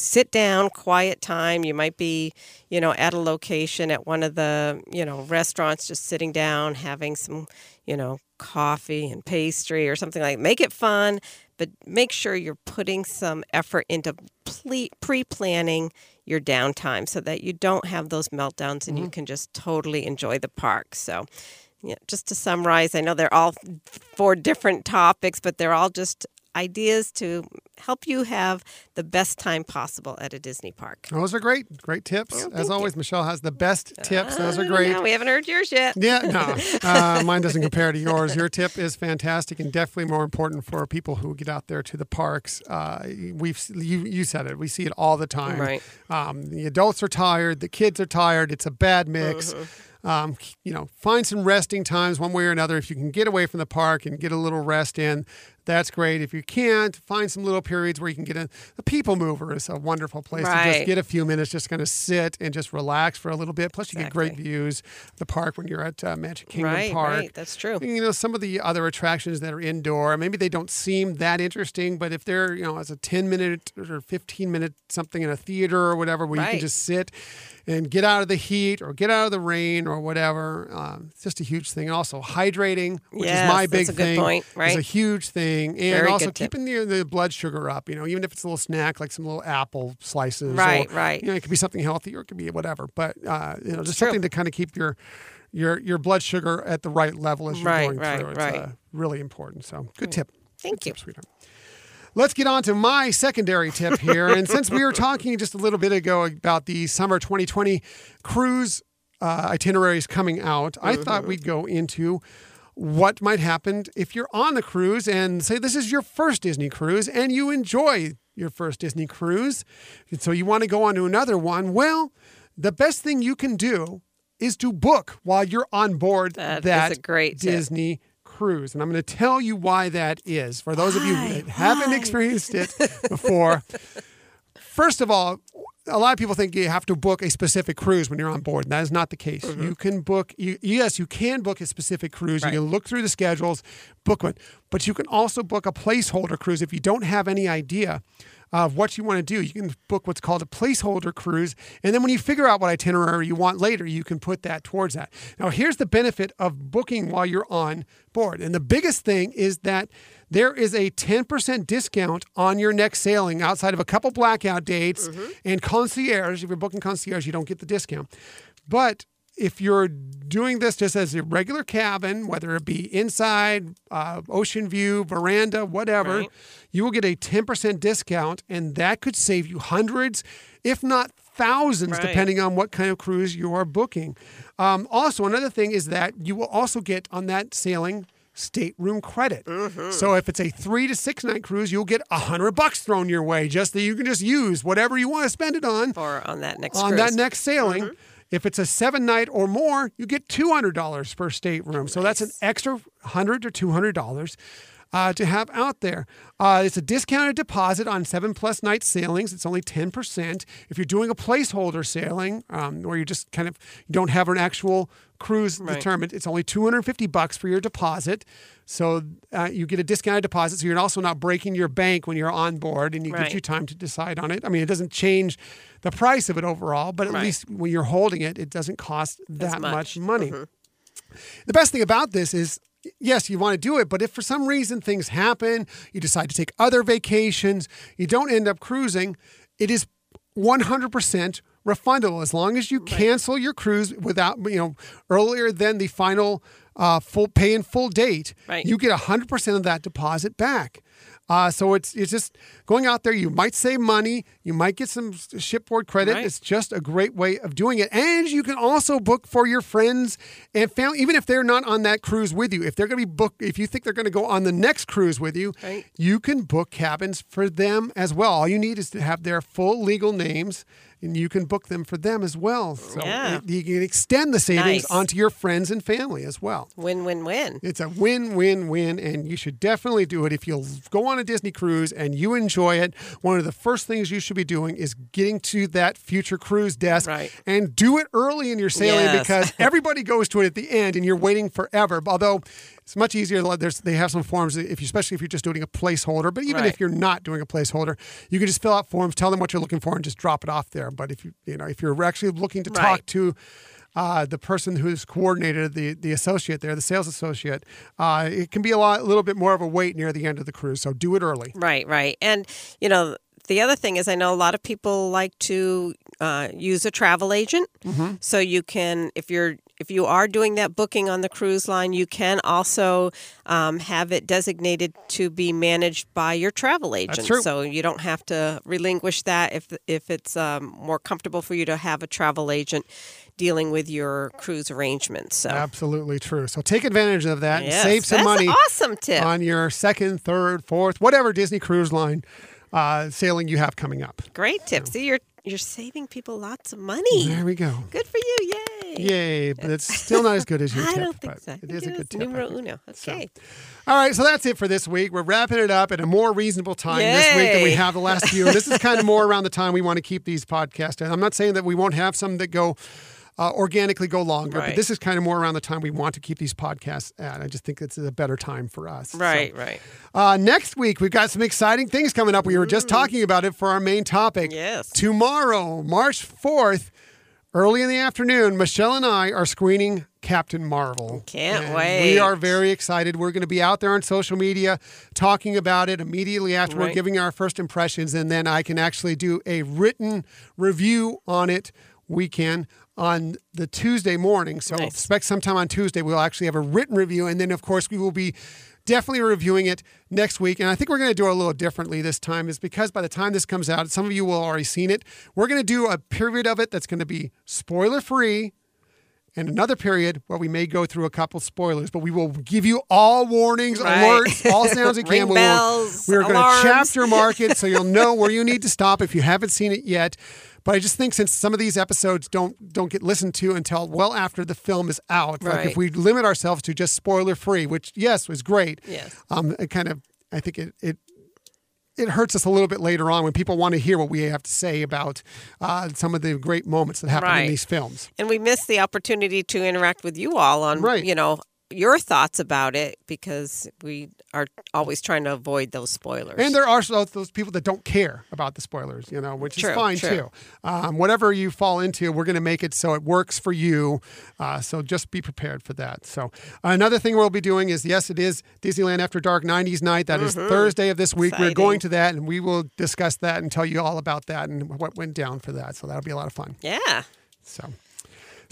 sit down, quiet time. You might be, you know, at a location at one of the, you know, restaurants, just sitting down, having some, you know, coffee and pastry or something like. Make it fun, but make sure you're putting some effort into pre planning your downtime so that you don't have those meltdowns and you mm-hmm. can just totally enjoy the park. So. Yeah, just to summarize, I know they're all four different topics, but they're all just ideas to help you have the best time possible at a Disney park. Those are great. Great tips. thank As always, Michelle has the best tips. Those are Uh, great. we haven't heard yours yet. Yeah, no, uh, mine doesn't compare to yours. Your tip is fantastic and definitely more important for people who get out there to the parks. Uh, we've you you said it. We see it all the time. Right. Um, the adults are tired. The kids are tired. It's a bad mix. Mm-hmm. Um, you know, find some resting times one way or another. If you can get away from the park and get a little rest in, that's great. If you can't, find some little periods where you can get a, a people mover is a wonderful place to just get a few minutes, just kind of sit and just relax for a little bit. Plus, you get great views of the park when you're at uh, Magic Kingdom Right, Park. right. That's true. You know, some of the other attractions that are indoor, maybe they don't seem that interesting, but if they're, you know, as a 10 minute or 15 minute something in a theater or whatever, where you can just sit and get out of the heat or get out of the rain or whatever, um, it's just a huge thing. Also, hydrating, which Yes, is my big thing, point, is a huge thing. And Very also keeping the, the blood sugar up, you know, even if it's a little snack, like some little apple slices. Right, or, right. You know, it could be something healthy or it could be whatever, but, uh, you know, just true. something to kind of keep your, your, your blood sugar at the right level as you're Right, going right, through. It's, right. uh, really important. So good tip. Thank Good you. tip, sweetheart. Let's get on to my secondary tip here. and since we were talking just a little bit ago about the summer 2020 cruise uh, itineraries coming out, I thought we'd go into what might happen if you're on the cruise and say this is your first Disney cruise and you enjoy your first Disney cruise. And so you want to go on to another one. Well, the best thing you can do is to book while you're on board That a great tip. Cruise. And I'm going to tell you why that is. For those of you that haven't experienced it before, first of all, a lot of people think you have to book a specific cruise when you're on board. And that is not the case. Mm-hmm. You can book, you, yes, you can book a specific cruise. You can look through the schedules, book one, but you can also book a placeholder cruise if you don't have any idea of what you want to do. You can book what's called a placeholder cruise. And then when you figure out what itinerary you want later, you can put that towards that. Now, here's the benefit of booking while you're on board. And the biggest thing is that there is a 10% discount on your next sailing outside of a couple blackout dates mm-hmm. and concierge. If you're booking concierge, you don't get the discount. But if you're doing this just as a regular cabin, whether it be inside, uh, ocean view, veranda, whatever, Right. you will get a 10% discount, and that could save you hundreds, if not thousands, Right. depending on what kind of cruise you are booking. Um, also, another thing is that you will also get on that sailing stateroom credit. Mm-hmm. So if it's a three to six night cruise, you'll get a hundred bucks thrown your way just that you can just use whatever you want to spend it on For on that next on cruise. that next sailing. If it's a seven night or more, you get two hundred dollars per stateroom. So that's an extra hundred or two hundred dollars uh, to have out there. Uh, it's a discounted deposit on seven plus night sailings. It's only ten percent. If you're doing a placeholder sailing, um, where you just kind of you don't have an actual cruise Right. determined, it's only two hundred fifty bucks for your deposit. So uh, you get a discounted deposit. So you're also not breaking your bank when you're on board, and you Right. get you time to decide on it. I mean, it doesn't change the price of it overall, but at Right. least when you're holding it, it doesn't cost that much, much. money. The best thing about this is, yes, you want to do it, but if for some reason things happen, you decide to take other vacations, you don't end up cruising, it is 100% refundable as long as you cancel your cruise without, you know, earlier than the final uh, full pay in full date. Right. You get 100% of that deposit back. Uh, so it's it's just going out there. You might save money. You might get some shipboard credit. Right. It's just a great way of doing it. And you can also book for your friends and family, even if they're not on that cruise with you. If they're going to be booked, if you think they're going to go on the next cruise with you, Right. you can book cabins for them as well. All you need is to have their full legal names. And you can book them for them as well. So Yeah. it- you can extend the savings Nice. onto your friends and family as well. Win, win, win. It's a win, win, win, and you should definitely do it. If you'll go on a Disney cruise and you enjoy it, one of the first things you should be doing is getting to that future cruise desk Right. and do it early in your sailing Yes. because everybody goes to it at the end and you're waiting forever. Although it's much easier. There's, they have some forms, if you, especially if you're just doing a placeholder. But even Right. if you're not doing a placeholder, you can just fill out forms, tell them what you're looking for, and just drop it off there. But if you, you know, if you're actually looking to talk to uh, the person who's coordinated the the associate there, the sales associate, uh, it can be a lot, a little bit more of a wait near the end of the cruise. So do it early. Right, right. And, you know, the other thing is, I know a lot of people like to uh, use a travel agent. Mm-hmm. So you can, if you're if you are doing that booking on the cruise line, you can also um, have it designated to be managed by your travel agent. So you don't have to relinquish that if if it's um, more comfortable for you to have a travel agent dealing with your cruise arrangements. So Absolutely true. So take advantage of that and save some money awesome tip. on your second, third, fourth, whatever Disney cruise line uh, sailing you have coming up. Great tip. See, you're you're saving people lots of money. There we go. Good for you! Yay! Yay, but it's still not as good as your I tip. don't think so. I It is a good tip. Numero uno. Okay. All right, so that's it for this week. We're wrapping it up at a more reasonable time this week than we have the last few. And this is kind of more around the time we want to keep these podcasts. And I'm not saying that we won't have some that go uh, organically go longer, but this is kind of more around the time we want to keep these podcasts at. I just think it's a better time for us. So, Right, right. uh, next week, we've got some exciting things coming up. We were just talking about it for our main topic. Mm. Yes. Tomorrow, March 4th, early in the afternoon, Michelle and I are screening Captain Marvel. Can't And wait. We are very excited. We're going to be out there on social media talking about it immediately after we're giving our first impressions. And then I can actually do a written review on it. We can on the Tuesday morning. So Nice. expect sometime on Tuesday, we'll actually have a written review. And then, of course, we will be definitely reviewing it next week. And I think we're going to do it a little differently this time, is because by the time this comes out, some of you will have already seen it. We're going to do a period of it that's going to be spoiler free and another period where we may go through a couple spoilers, but we will give you all warnings, Right. alerts, all sounds we can. We We're going to chapter mark it so you'll know where you need to stop if you haven't seen it yet. But I just think since some of these episodes don't don't get listened to until well after the film is out, like if we limit ourselves to just spoiler free, which yes was great, Yes. um, it kind of I think it it it hurts us a little bit later on when people want to hear what we have to say about uh, some of the great moments that happen in these films. And we miss the opportunity to interact with you all on, Right. you know, your thoughts about it because we are always trying to avoid those spoilers. And there are those, those people that don't care about the spoilers, you know, which True, is fine true. too. Um, whatever you fall into, we're going to make it so it works for you. Uh, so just be prepared for that. So another thing we'll be doing is yes, it is Disneyland After Dark 90s night. That is Thursday of this week. We're going to that and we will discuss that and tell you all about that and what went down for that. So that'll be a lot of fun. yeah. So.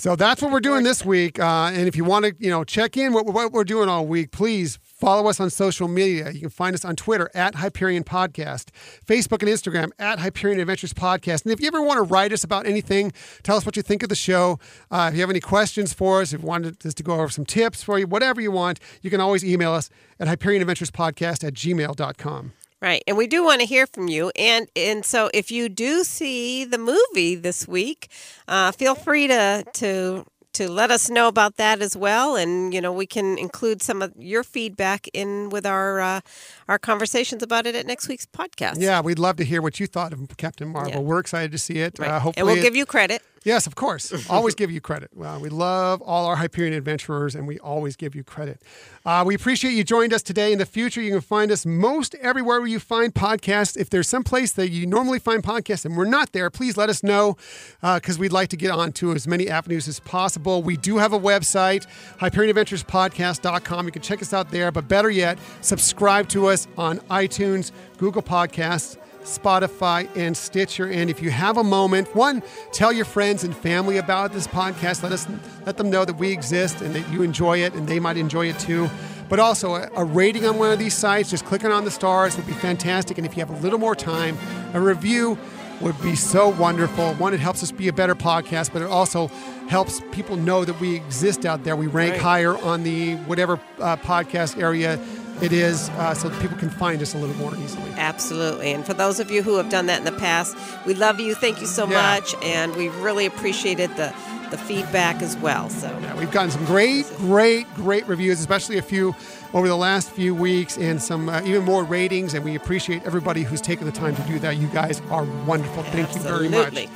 So that's what we're doing this week. Uh, and if you want to, you know, check in what, what we're doing all week, please follow us on social media. You can find us on Twitter at Hyperion Podcast, Facebook and Instagram at Hyperion Adventures Podcast. And if you ever want to write us about anything, tell us what you think of the show. Uh, if you have any questions for us, if you wanted us to go over some tips for you, whatever you want, you can always email us at Hyperion Adventures Podcast at gmail.com. Right. And we do want to hear from you. And and so if you do see the movie this week, uh, feel free to to to let us know about that as well and you know we can include some of your feedback in with our uh, our conversations about it at next week's podcast. Yeah, we'd love to hear what you thought of Captain Marvel. Yeah. We're excited to see it. Right. Uh, hopefully and we'll it- give you credit. Yes, of course. always give you credit. Well, we love all our Hyperion adventurers, and we always give you credit. Uh, we appreciate you joined us today. In the future, you can find us most everywhere where you find podcasts. If there's some place that you normally find podcasts and we're not there, please let us know because we'd like to get on to as many avenues as possible. We do have a website, HyperionAdventuresPodcast.com. You can check us out there. But better yet, subscribe to us on iTunes, Google Podcasts. Spotify, and Stitcher. And if you have a moment, one, tell your friends and family about this podcast. Let us let them know that we exist and that you enjoy it and they might enjoy it too. but also a, a rating on one of these sites. Just clicking on the stars would be fantastic. And if you have a little more time, a review would be so wonderful. One, it helps us be a better podcast, but it also helps people know that we exist out there. We rank Right. higher on the whatever uh, podcast area it is, uh, so that people can find us a little more easily. Absolutely. And for those of you who have done that in the past, we love you. Thank you so Yeah. much. And we've really appreciated the, the feedback as well. So, Yeah, we've gotten some great, great, great reviews, especially a few over the last few weeks, and some uh, even more ratings. And we appreciate everybody who's taken the time to do that. You guys are wonderful. Thank you very much.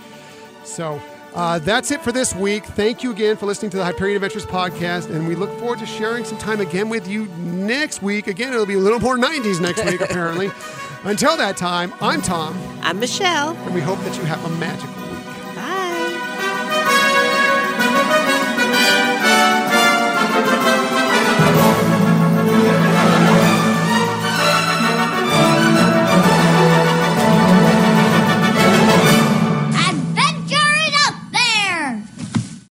So uh, that's it for this week. Thank you again for listening to the Hyperion Adventures podcast, and we look forward to sharing some time again with you next week. Again, it'll be a little more 90s next week, apparently. Until that time, I'm Tom, I'm Michelle. and we hope that you have a magical week.